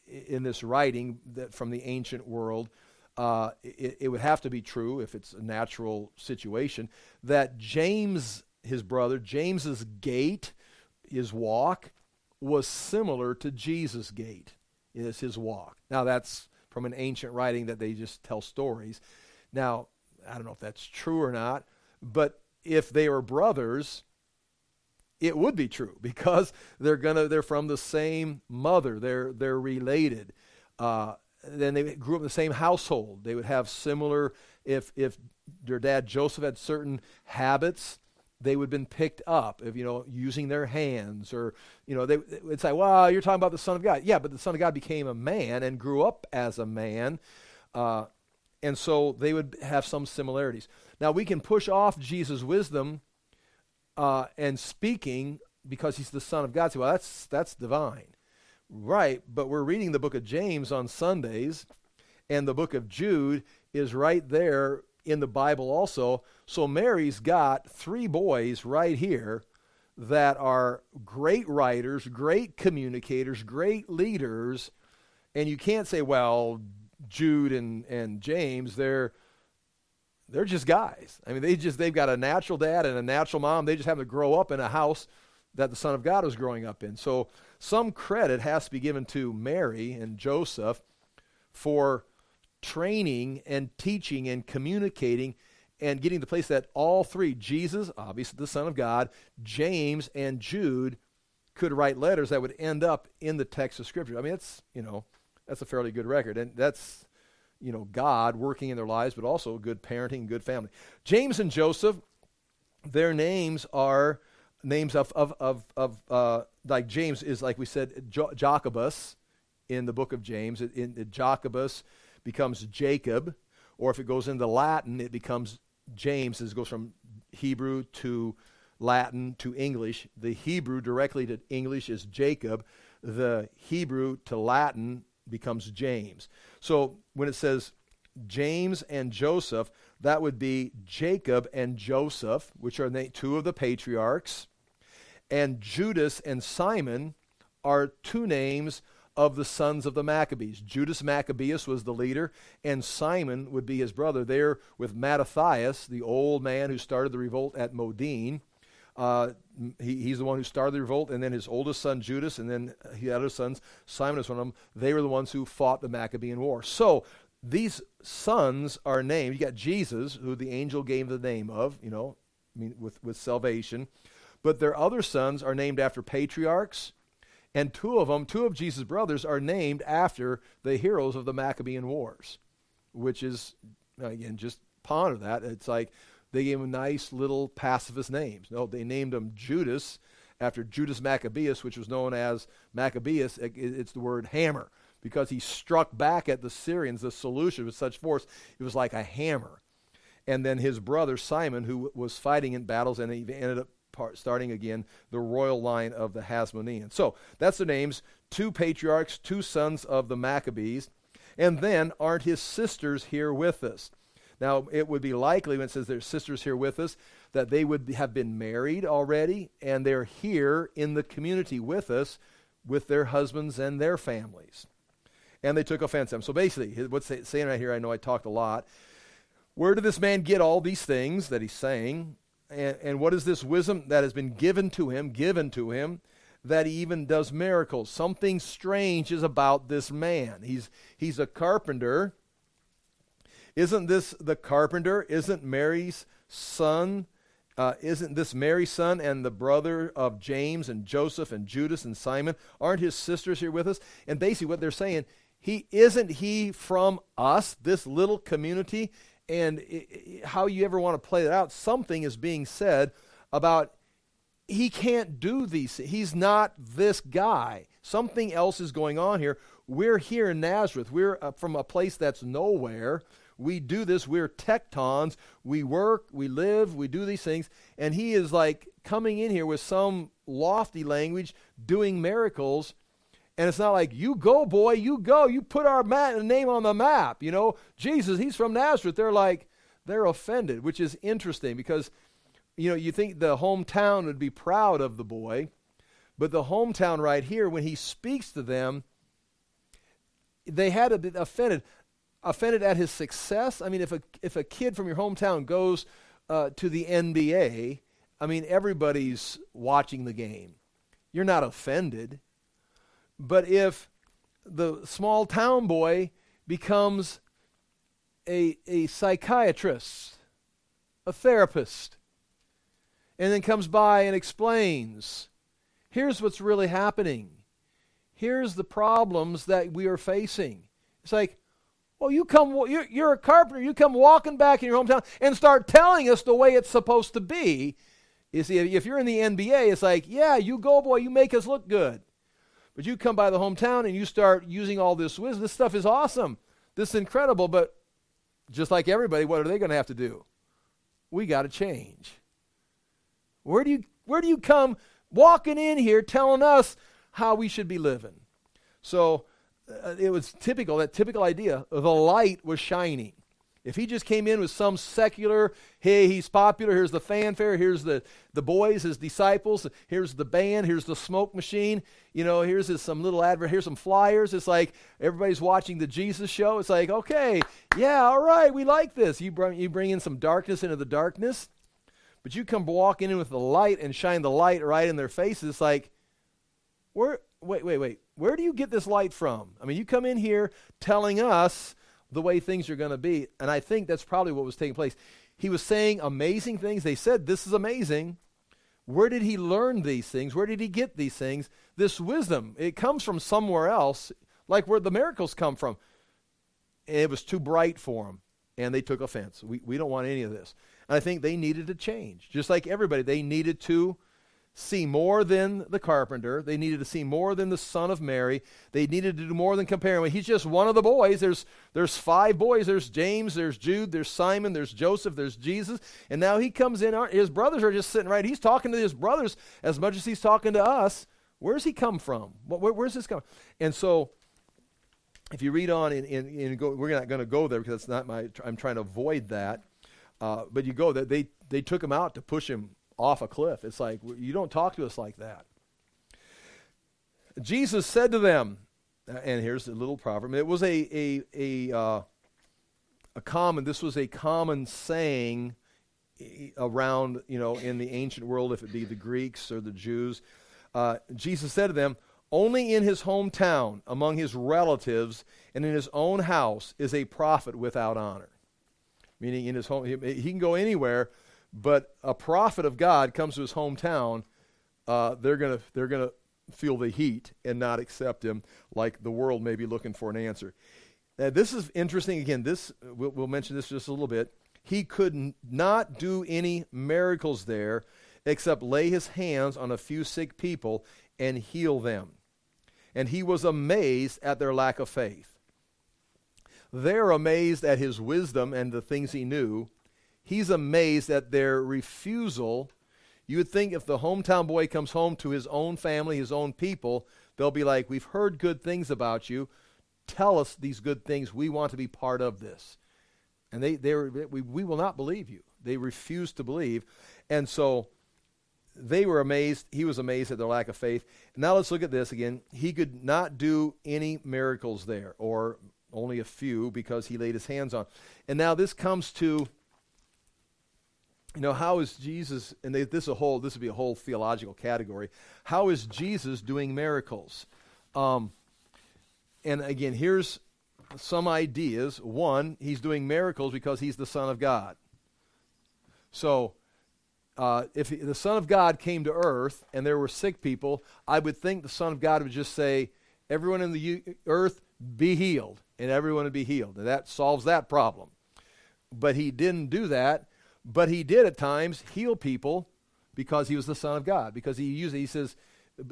in this writing that from the ancient world, uh, it, it, would have to be true if it's a natural situation that James, his brother, James's gait, his walk, was similar to Jesus' gait, is his walk. Now that's from an ancient writing that they just tell stories. Now I don't know if that's true or not, but if they were brothers, it would be true because they're gonna they're from the same mother. They're they're related. Uh, then they grew up in the same household. They would have similar, if, if their dad Joseph had certain habits, they would have been picked up if, you know, using their hands or, you know, they would say, well, you're talking about the Son of God. Yeah, but the Son of God became a man and grew up as a man. Uh, and so they would have some similarities. Now, we can push off Jesus' wisdom uh, and speaking because he's the Son of God. Say, well, that's, that's divine. Right, but we're reading the book of James on Sundays, and the book of Jude is right there in the Bible also. So Mary's got three boys right here that are great writers, great communicators, great leaders, and you can't say, well, Jude and, and James, they're they're just guys. I mean, they just they've got a natural dad and a natural mom. They just happen to grow up in a house that the Son of God was growing up in. So some credit has to be given to Mary and Joseph for training and teaching and communicating and getting the place that all three Jesus, obviously the Son of God, James, and Jude could write letters that would end up in the text of Scripture. I mean, it's, you know, that's a fairly good record. And that's, you know, God working in their lives, but also good parenting, good family. James and Joseph, their names are names of, of, of, of uh, like James is, like we said, jo- Jacobus in the book of James. In, in, Jacobus becomes Jacob, or if it goes into Latin, it becomes James. As it goes from Hebrew to Latin to English. The Hebrew directly to English is Jacob. The Hebrew to Latin becomes James. So when it says James and Joseph, that would be Jacob and Joseph, which are two of the patriarchs. And Judas and Simon are two names of the sons of the Maccabees. Judas Maccabeus was the leader, and Simon would be his brother there with Mattathias, the old man who started the revolt at Modin. Uh, he, he's the one who started the revolt, and then his oldest son Judas, and then he had other sons. Simon is one of them. They were the ones who fought the Maccabean War. So these sons are named. You got Jesus, who the angel gave the name of, you know, I mean, with, with salvation. But their other sons are named after patriarchs, and two of them, two of Jesus' brothers, are named after the heroes of the Maccabean Wars, which is, again, just ponder that. It's like they gave them nice little pacifist names. No, they named him Judas after Judas Maccabeus, which was known as Maccabeus. It's the word hammer because he struck back at the Syrians, the solution with such force, it was like a hammer. And then his brother Simon, who was fighting in battles, and he ended up part, starting again the royal line of the Hasmoneans. So that's the names two patriarchs, two sons of the Maccabees. And then aren't his sisters here with us? Now, it would be likely when it says there's sisters here with us that they would have been married already and they're here in the community with us with their husbands and their families and they took offense at him. So basically, what's saying right here, I know I talked a lot. Where did this man get all these things that he's saying? And, and what is this wisdom that has been given to him, given to him, that he even does miracles? Something strange is about this man. He's, he's a carpenter. Isn't this the carpenter? Isn't Mary's son? Uh, isn't this Mary's son and the brother of James and Joseph and Judas and Simon? Aren't his sisters here with us? And basically, what they're saying he isn't he from us, this little community? And it, how you ever want to play that out, something is being said about he can't do these. He's not this guy. Something else is going on here. We're here in Nazareth. We're uh, from a place that's nowhere. We do this. We're tectons. We work, we live, we do these things. And he is like coming in here with some lofty language, doing miracles and it's not like, you go, boy, you go. You put our name on the map. You know, Jesus, he's from Nazareth. They're like, they're offended, which is interesting because, you know, you think the hometown would be proud of the boy, but the hometown right here, when he speaks to them, they had a bit offended. Offended at his success. I mean, if a, if a kid from your hometown goes uh, to the NBA, I mean, everybody's watching the game. You're not offended but if the small town boy becomes a, a psychiatrist, a therapist, and then comes by and explains here's what's really happening. Here's the problems that we are facing. It's like, well, you come, you're, you're a carpenter, you come walking back in your hometown and start telling us the way it's supposed to be. You see, if you're in the NBA, it's like, yeah, you go, boy, you make us look good. But you come by the hometown and you start using all this wisdom. This stuff is awesome. This is incredible. But just like everybody, what are they going to have to do? We got to change. Where do you where do you come walking in here telling us how we should be living? So uh, it was typical that typical idea. The light was shining. If he just came in with some secular, hey, he's popular, here's the fanfare, here's the, the boys, his disciples, here's the band, here's the smoke machine, you know, here's his, some little advert, here's some flyers. It's like everybody's watching the Jesus show. It's like, okay, yeah, all right, we like this. You bring, you bring in some darkness into the darkness, but you come walking in with the light and shine the light right in their faces. It's like, where, wait, wait, wait, where do you get this light from? I mean, you come in here telling us the way things are going to be. And I think that's probably what was taking place. He was saying amazing things. They said, This is amazing. Where did he learn these things? Where did he get these things? This wisdom, it comes from somewhere else, like where the miracles come from. And it was too bright for them, and they took offense. We, we don't want any of this. And I think they needed to change. Just like everybody, they needed to see more than the carpenter. They needed to see more than the son of Mary. They needed to do more than compare him. He's just one of the boys. There's, there's five boys. There's James, there's Jude, there's Simon, there's Joseph, there's Jesus. And now he comes in. His brothers are just sitting right. He's talking to his brothers as much as he's talking to us. Where's he come from? Where, where's this come? And so if you read on, in go, we're not going to go there because it's not my, I'm trying to avoid that. Uh, but you go that they, they took him out to push him off a cliff. It's like, you don't talk to us like that. Jesus said to them, and here's a little proverb. It was a, a, a, uh, a common, this was a common saying around, you know, in the ancient world, if it be the Greeks or the Jews. Uh, Jesus said to them, Only in his hometown, among his relatives, and in his own house is a prophet without honor. Meaning, in his home, he, he can go anywhere, but a prophet of God comes to his hometown, uh, they're going to they're gonna feel the heat and not accept him like the world may be looking for an answer. Now, this is interesting. Again, this we'll, we'll mention this just a little bit he could not do any miracles there except lay his hands on a few sick people and heal them. And he was amazed at their lack of faith. They're amazed at his wisdom and the things he knew. He's amazed at their refusal. You would think if the hometown boy comes home to his own family, his own people, they'll be like, We've heard good things about you. Tell us these good things. We want to be part of this. And they, they were, we, we will not believe you. They refused to believe. And so they were amazed. He was amazed at their lack of faith. Now let's look at this again. He could not do any miracles there, or only a few, because he laid his hands on. And now this comes to, you know, how is Jesus, and they, this is a whole, this would be a whole theological category. How is Jesus doing miracles? Um, and again, here's some ideas. One, he's doing miracles because he's the Son of God. So, uh, if he, the Son of God came to earth and there were sick people, I would think the Son of God would just say, Everyone in the u- earth be healed, and everyone would be healed. And that solves that problem. But he didn't do that, but he did at times heal people because he was the Son of God. Because he used he says,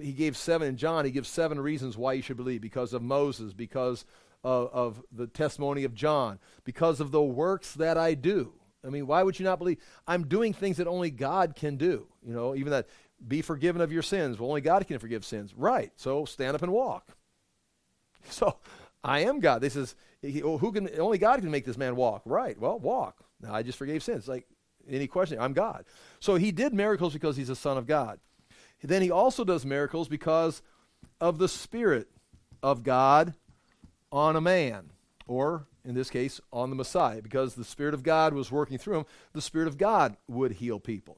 he gave seven in John, he gives seven reasons why you should believe because of Moses, because of, of the testimony of John, because of the works that I do. I mean, why would you not believe? I'm doing things that only God can do. You know, even that be forgiven of your sins. Well, only God can forgive sins. Right. So stand up and walk. So I am God. This is who can only God can make this man walk. Right. Well, walk. Now I just forgave sins. Like any question, I'm God. So he did miracles because he's a son of God. Then he also does miracles because of the Spirit of God on a man, or in this case, on the Messiah, because the Spirit of God was working through him. The Spirit of God would heal people.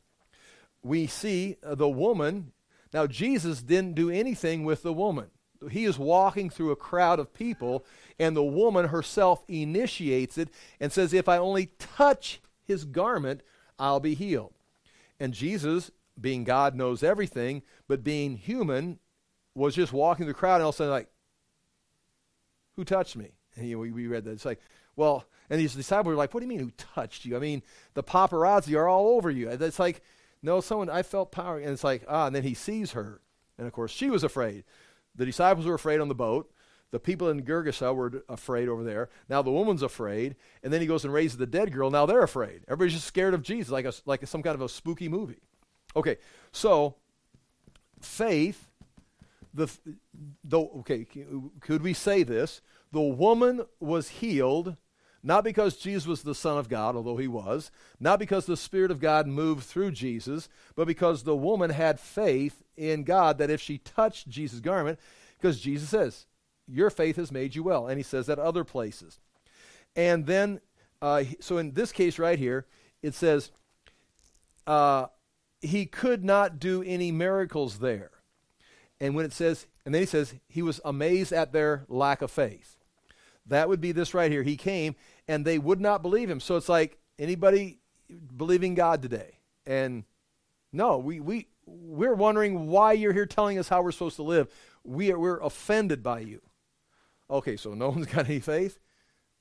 We see the woman. Now, Jesus didn't do anything with the woman. He is walking through a crowd of people, and the woman herself initiates it and says, If I only touch his garment, I'll be healed. And Jesus, being God, knows everything, but being human, was just walking the crowd and all of a sudden, like, who touched me? And you know, we, read that. It's like, well, and these disciples were like, what do you mean who touched you? I mean, the paparazzi are all over you. It's like, no, someone, I felt power. And it's like, ah, and then he sees her. And of course, she was afraid. The disciples were afraid on the boat. The people in Gergesa were afraid over there. Now the woman's afraid. And then he goes and raises the dead girl. Now they're afraid. Everybody's just scared of Jesus, like, a, like some kind of a spooky movie. Okay, so faith the, the okay, could we say this? The woman was healed not because Jesus was the Son of God, although he was, not because the Spirit of God moved through Jesus, but because the woman had faith in God that if she touched Jesus' garment, because Jesus says, Your faith has made you well. And he says that other places. And then, uh, so in this case right here, it says, uh, He could not do any miracles there. And when it says, and then he says, he was amazed at their lack of faith. That would be this right here. He came and they would not believe him. So it's like anybody believing God today. And no, we, we, we're wondering why you're here telling us how we're supposed to live. We are, we're offended by you. Okay, so no one's got any faith?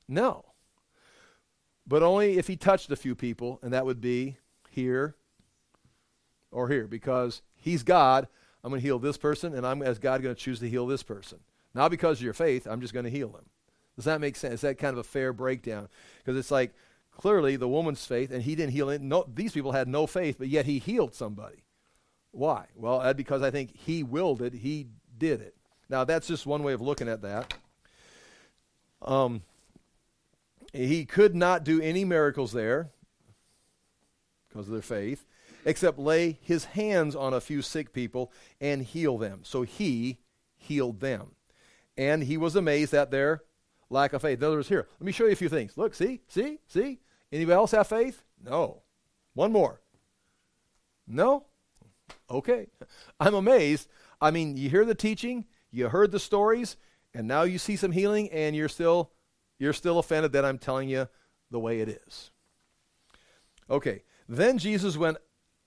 No. But only if he touched a few people, and that would be here or here, because he's God I'm going to heal this person, and I'm, as God, going to choose to heal this person. Not because of your faith, I'm just going to heal them. Does that make sense? Is that kind of a fair breakdown? Because it's like clearly the woman's faith, and he didn't heal it. No, these people had no faith, but yet he healed somebody. Why? Well, because I think he willed it. He did it. Now that's just one way of looking at that. Um, he could not do any miracles there because of their faith except lay his hands on a few sick people and heal them. So he healed them. And he was amazed at their lack of faith. In other words, here, let me show you a few things. Look, see, see, see? Anybody else have faith? No. One more. No? Okay. I'm amazed. I mean, you hear the teaching, you heard the stories, and now you see some healing and you're still you're still offended that I'm telling you the way it is. Okay. Then Jesus went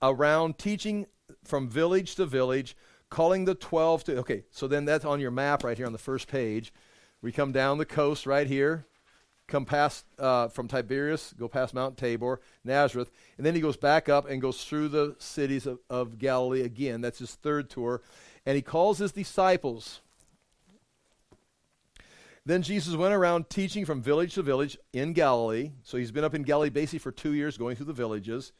around teaching from village to village, calling the 12 to Okay, so then that's on your map right here on the first page. We come down the coast right here, come past uh, from Tiberias, go past Mount Tabor, Nazareth, and then he goes back up and goes through the cities of, of Galilee again. That's his third tour. And he calls his disciples. Then Jesus went around teaching from village to village in Galilee. So he's been up in Galilee basically for two years, going through the villages.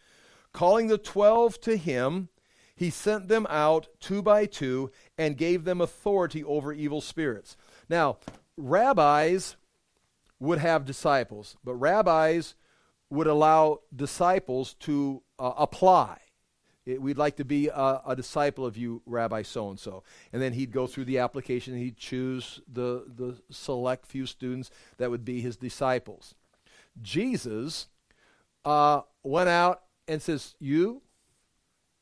Calling the twelve to him, he sent them out two by two and gave them authority over evil spirits. Now, rabbis would have disciples, but rabbis would allow disciples to uh, apply. It, we'd like to be a, a disciple of you, Rabbi so and so. And then he'd go through the application and he'd choose the, the select few students that would be his disciples. Jesus uh, went out and says, You,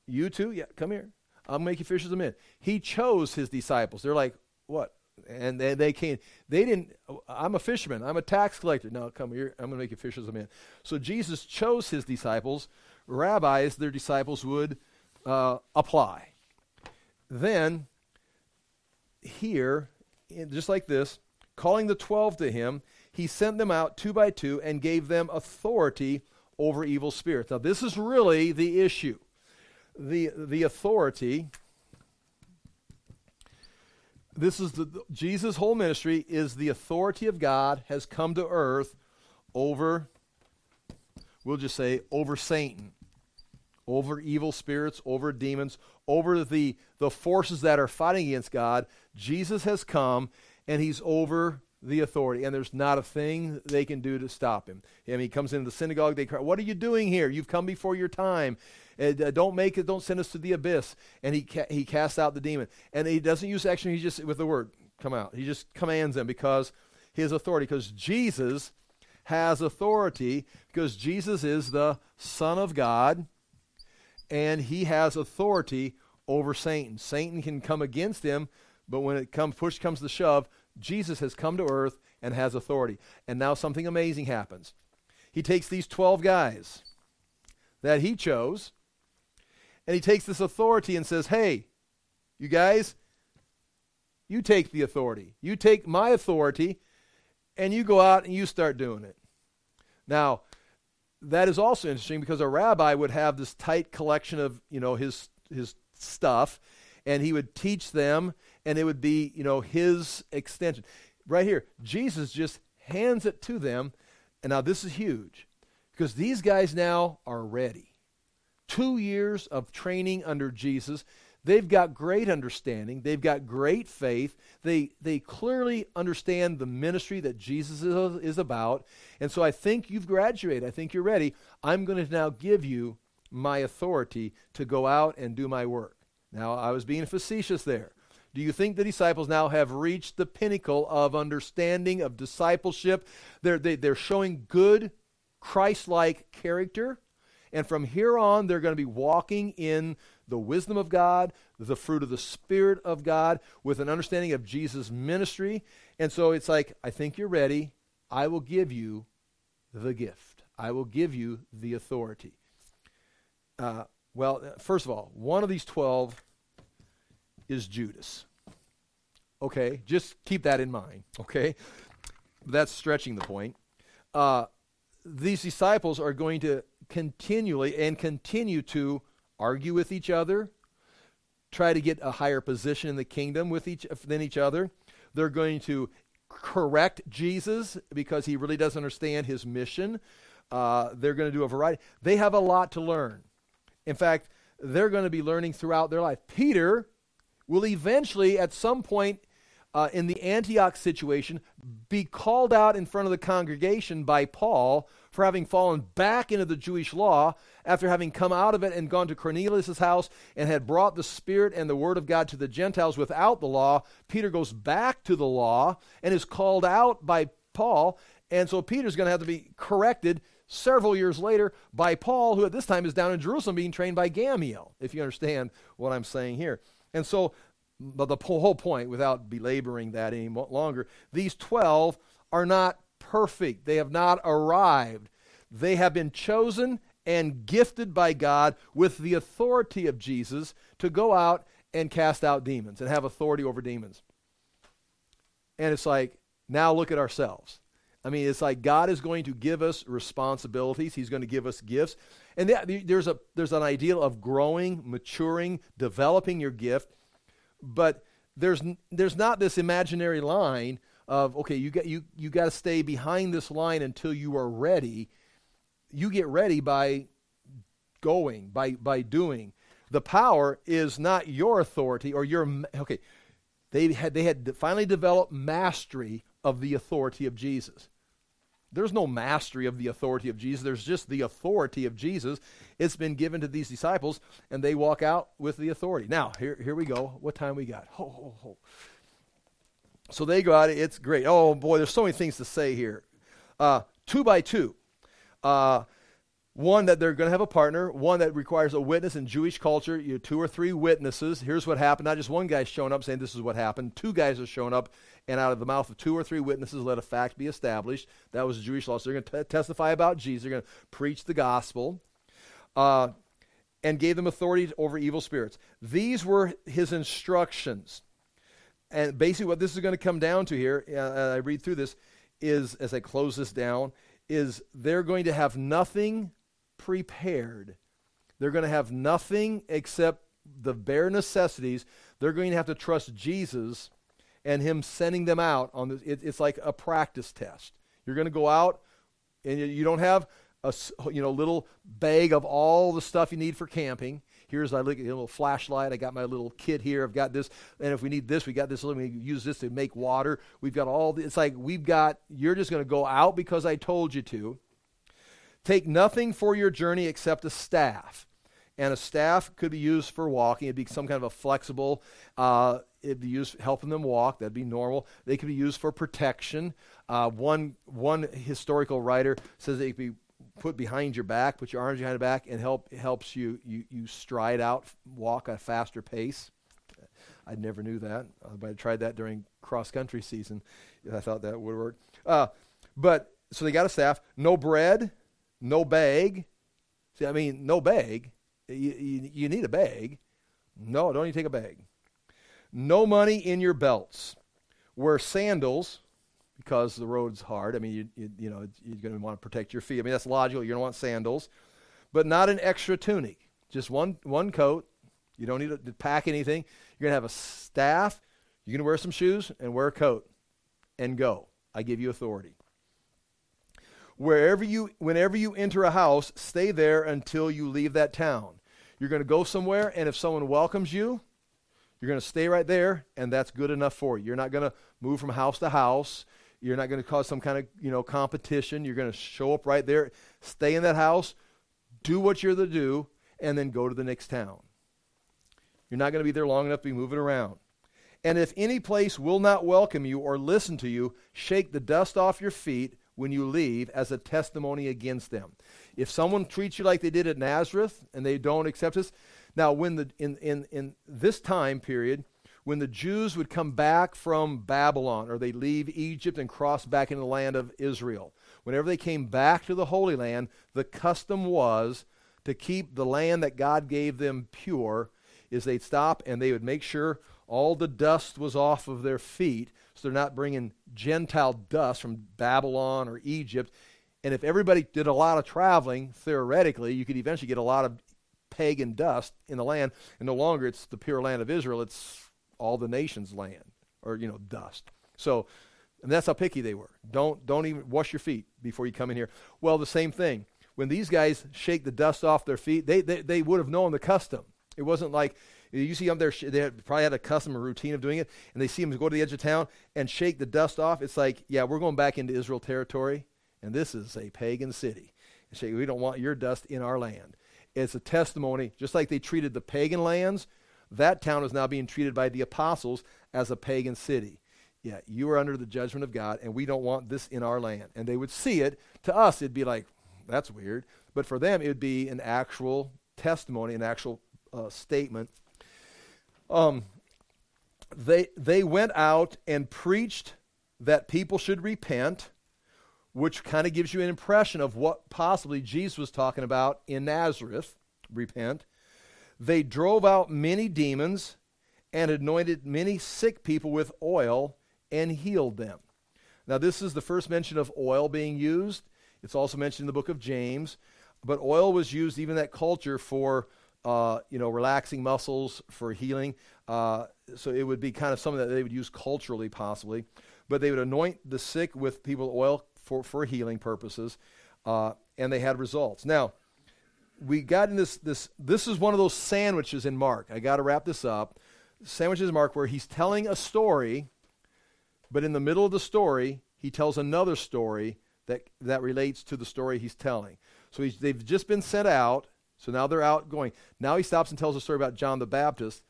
you too, yeah, come here. I'll make you fishers of men. He chose his disciples. They're like, What? and they, they came they didn't i'm a fisherman i'm a tax collector no come here i'm going to make you fishers of men so jesus chose his disciples rabbis their disciples would uh, apply. Then here just like this calling the twelve to him he sent them out two by two and gave them authority over evil spirits. Now this is really the issue. The the authority this is the Jesus' whole ministry is the authority of God has come to earth over, we'll just say, over Satan, over evil spirits, over demons, over the, the forces that are fighting against God. Jesus has come and he's over the authority, and there's not a thing they can do to stop him. I mean, he comes into the synagogue, they cry, What are you doing here? You've come before your time. Uh, don't make it, don't send us to the abyss. And he, ca- he casts out the demon. And he doesn't use action, he just, with the word, come out. He just commands them because his authority, because Jesus has authority, because Jesus is the Son of God, and he has authority over Satan. Satan can come against him, but when it comes, push comes to shove, Jesus has come to earth and has authority. And now something amazing happens. He takes these 12 guys that he chose, and he takes this authority and says, Hey, you guys, you take the authority. You take my authority, and you go out and you start doing it. Now, that is also interesting because a rabbi would have this tight collection of, you know, his his stuff, and he would teach them and it would be, you know, his extension. Right here, Jesus just hands it to them. And now this is huge because these guys now are ready. Two years of training under Jesus. They've got great understanding. They've got great faith. They, they clearly understand the ministry that Jesus is, is about. And so I think you've graduated. I think you're ready. I'm going to now give you my authority to go out and do my work. Now, I was being facetious there. Do you think the disciples now have reached the pinnacle of understanding, of discipleship? They're, they, are they are showing good, Christ like character. And from here on, they're going to be walking in the wisdom of God, the fruit of the Spirit of God, with an understanding of Jesus' ministry. And so it's like, I think you're ready. I will give you the gift, I will give you the authority. Uh, well, first of all, one of these 12 is Judas. Okay, just keep that in mind. Okay, that's stretching the point. Uh, these disciples are going to continually and continue to argue with each other, try to get a higher position in the kingdom with each than each other. They're going to correct Jesus because he really doesn't understand his mission. Uh, they're going to do a variety. They have a lot to learn. In fact, they're going to be learning throughout their life. Peter will eventually, at some point uh, in the Antioch situation, be called out in front of the congregation by Paul for having fallen back into the Jewish law after having come out of it and gone to Cornelius' house and had brought the Spirit and the Word of God to the Gentiles without the law. Peter goes back to the law and is called out by Paul. And so Peter's going to have to be corrected several years later by Paul, who at this time is down in Jerusalem being trained by Gamaliel, if you understand what I'm saying here. And so, but the whole point, without belaboring that any longer, these 12 are not perfect. They have not arrived. They have been chosen and gifted by God with the authority of Jesus to go out and cast out demons and have authority over demons. And it's like, now look at ourselves. I mean, it's like God is going to give us responsibilities. He's going to give us gifts. And there's, a, there's an ideal of growing, maturing, developing your gift. But there's, there's not this imaginary line of, okay, you got, you, you got to stay behind this line until you are ready. You get ready by going, by, by doing. The power is not your authority or your, okay, they had, they had finally developed mastery of the authority of Jesus. There's no mastery of the authority of Jesus. There's just the authority of Jesus. It's been given to these disciples, and they walk out with the authority. Now, here, here we go. What time we got? Ho, ho, ho. So they go out. It's great. Oh, boy, there's so many things to say here. Uh, two by two. Uh, one, that they're going to have a partner. One, that requires a witness in Jewish culture. You two or three witnesses. Here's what happened. Not just one guy showing up saying this is what happened. Two guys are showing up, and out of the mouth of two or three witnesses, let a fact be established. That was Jewish law. So they're going to testify about Jesus. They're going to preach the gospel. Uh, and gave them authority over evil spirits. These were his instructions. And basically, what this is going to come down to here, uh, I read through this, is as I close this down, is they're going to have nothing prepared. They're going to have nothing except the bare necessities. They're going to have to trust Jesus and Him sending them out on this. It, it's like a practice test. You're going to go out, and you, you don't have a you know little bag of all the stuff you need for camping. Here's my little flashlight. I got my little kit here. I've got this. And if we need this, we got this. Let me use this to make water. We've got all. It's like we've got, you're just going to go out because I told you to. Take nothing for your journey except a staff. And a staff could be used for walking. It'd be some kind of a flexible, uh, it'd be used helping them walk. That'd be normal. They could be used for protection. Uh, one, one historical writer says it could be put behind your back, put your arms behind your back, and help helps you you, you stride out, walk at a faster pace. I never knew that, but I tried that during cross country season. I thought that would work. Uh, but so they got a staff, no bread, no bag. See, I mean, no bag. You, you, you need a bag. No, don't even take a bag. No money in your belts. Wear sandals because the road's hard. I mean, you, you, you know, you're going to want to protect your feet. I mean, that's logical. You're going to want sandals, but not an extra tunic. Just one, one coat. You don't need to pack anything. You're going to have a staff. You're going to wear some shoes and wear a coat and go. I give you authority. Wherever you, whenever you enter a house, stay there until you leave that town. You're going to go somewhere, and if someone welcomes you, you're going to stay right there, and that's good enough for you. You're not going to move from house to house. You're not going to cause some kind of you know competition. You're going to show up right there, stay in that house, do what you're to do, and then go to the next town. You're not going to be there long enough to be moving around. And if any place will not welcome you or listen to you, shake the dust off your feet when you leave as a testimony against them. If someone treats you like they did at Nazareth and they don't accept us, now when the in, in, in this time period, when the Jews would come back from Babylon or they leave Egypt and cross back into the land of Israel, whenever they came back to the Holy Land, the custom was to keep the land that God gave them pure, is they'd stop and they would make sure all the dust was off of their feet so they're not bringing Gentile dust from Babylon or Egypt. And if everybody did a lot of traveling, theoretically, you could eventually get a lot of pagan dust in the land. And no longer it's the pure land of Israel, it's all the nation's land or, you know, dust. So and that's how picky they were. Don't, don't even wash your feet before you come in here. Well, the same thing. When these guys shake the dust off their feet, they, they, they would have known the custom. It wasn't like you see them there, they had, probably had a custom or routine of doing it, and they see them go to the edge of town and shake the dust off. It's like, yeah, we're going back into Israel territory, and this is a pagan city. And say, we don't want your dust in our land. It's a testimony, just like they treated the pagan lands, that town is now being treated by the apostles as a pagan city. Yeah, you are under the judgment of God, and we don't want this in our land. And they would see it. To us, it'd be like, that's weird. But for them, it would be an actual testimony, an actual uh, statement. Um, they, they went out and preached that people should repent, which kind of gives you an impression of what possibly Jesus was talking about in Nazareth repent. They drove out many demons and anointed many sick people with oil and healed them. Now, this is the first mention of oil being used. It's also mentioned in the book of James. But oil was used even that culture for, uh, you know, relaxing muscles, for healing. Uh, so it would be kind of something that they would use culturally, possibly. But they would anoint the sick with people oil for, for healing purposes, uh, and they had results. Now, we got in this, this, this is one of those sandwiches in Mark. I got to wrap this up. Sandwiches in Mark where he's telling a story but in the middle of the story, he tells another story that, that relates to the story he's telling. So he's, they've just been sent out. So now they're out going. Now he stops and tells a story about John the Baptist,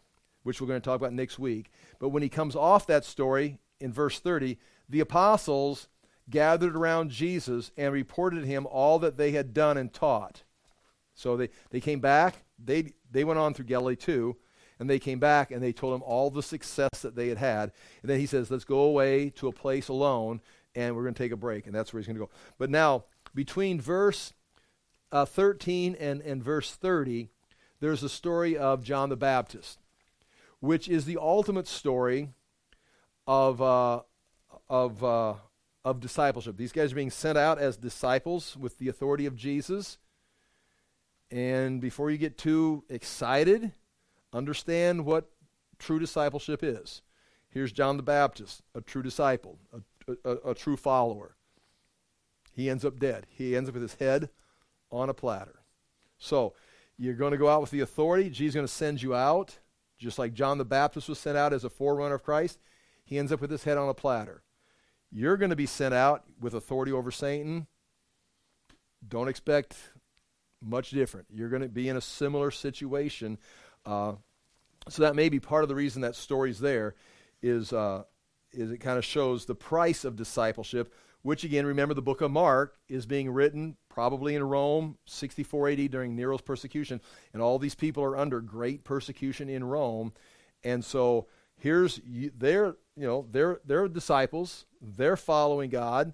which we're going to talk about next week. But when he comes off that story in verse 30, the apostles gathered around Jesus and reported to him all that they had done and taught. So they, they came back. They, they went on through Galilee too. And they came back and they told him all the success that they had had. And then he says, Let's go away to a place alone and we're going to take a break. And that's where he's going to go. But now, between verse uh, 13 and, and verse 30, there's a story of John the Baptist, which is the ultimate story of, uh, of, uh, of discipleship. These guys are being sent out as disciples with the authority of Jesus. And before you get too excited, understand what true discipleship is. Here's John the Baptist, a true disciple, a, a, a, true follower. He ends up dead. He ends up with his head on a platter. So, you're going to go out with the authority. Jesus is going to send you out, just like John the Baptist was sent out as a forerunner of Christ. He ends up with his head on a platter. You're going to be sent out with authority over Satan. Don't expect much different. You're going to be in a similar situation uh, so that may be part of the reason that story's there, is, uh, is it kind of shows the price of discipleship, which again, remember the book of Mark is being written probably in Rome, 64 AD during Nero's persecution, and all these people are under great persecution in Rome, and so here's they're you know they're they're disciples, they're following God,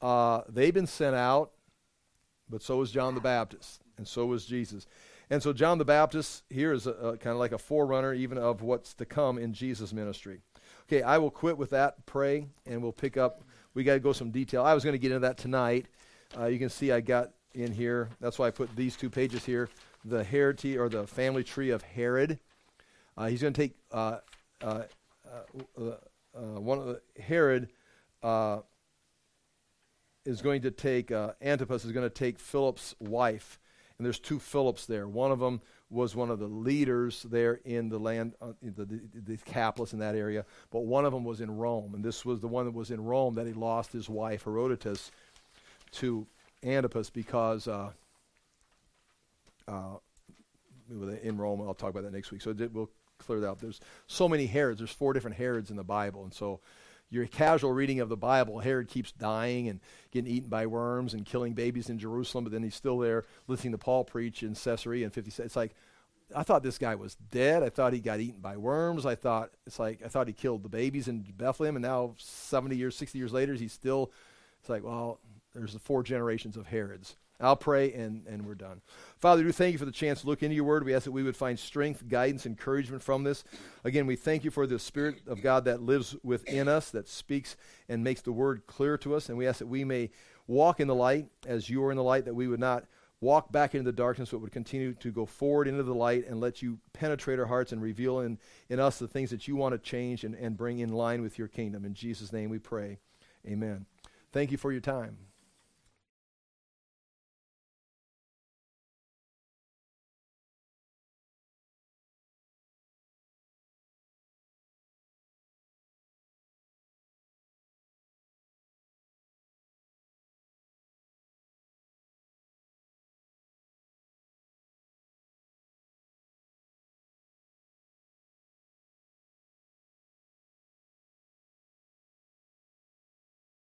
uh, they've been sent out, but so is John the Baptist, and so was Jesus. And so John the Baptist here is kind of like a forerunner even of what's to come in Jesus' ministry. Okay, I will quit with that, pray, and we'll pick up. We got to go some detail. I was going to get into that tonight. Uh, you can see I got in here. That's why I put these two pages here. The heritage or the family tree of Herod. Uh, he's going to take uh, uh, uh, uh, one of the Herod is going to take Antipas is going to take Philip's wife and there's two Philips there. One of them was one of the leaders there in the land, uh, the, the, the in that area, but one of them was in Rome. And this was the one that was in Rome that he lost his wife, Herodias, to Antipas because uh, uh, in Rome. I'll talk about that next week. So we'll clear that up. There's so many Herods. There's four different Herods in the Bible. And so your casual reading of the Bible, Herod keeps dying and getting eaten by worms and killing babies in Jerusalem, but then he's still there listening to Paul preach in Caesarea in 50. It's like, I thought this guy was dead. I thought he got eaten by worms. I thought it's like I thought he killed the babies in Bethlehem, and now 70 years, 60 years later, he's still. It's like, well, there's the four generations of Herods. I'll pray and, and we're done. Father, we thank you for the chance to look into your word. We ask that we would find strength, guidance, encouragement from this. Again, we thank you for the Spirit of God that lives within us, that speaks and makes the word clear to us. And we ask that we may walk in the light as you are in the light, that we would not walk back into the darkness, but would continue to go forward into the light and let you penetrate our hearts and reveal in, in us the things that you want to change and, and bring in line with your kingdom. In Jesus' name we pray. Amen. Thank you for your time.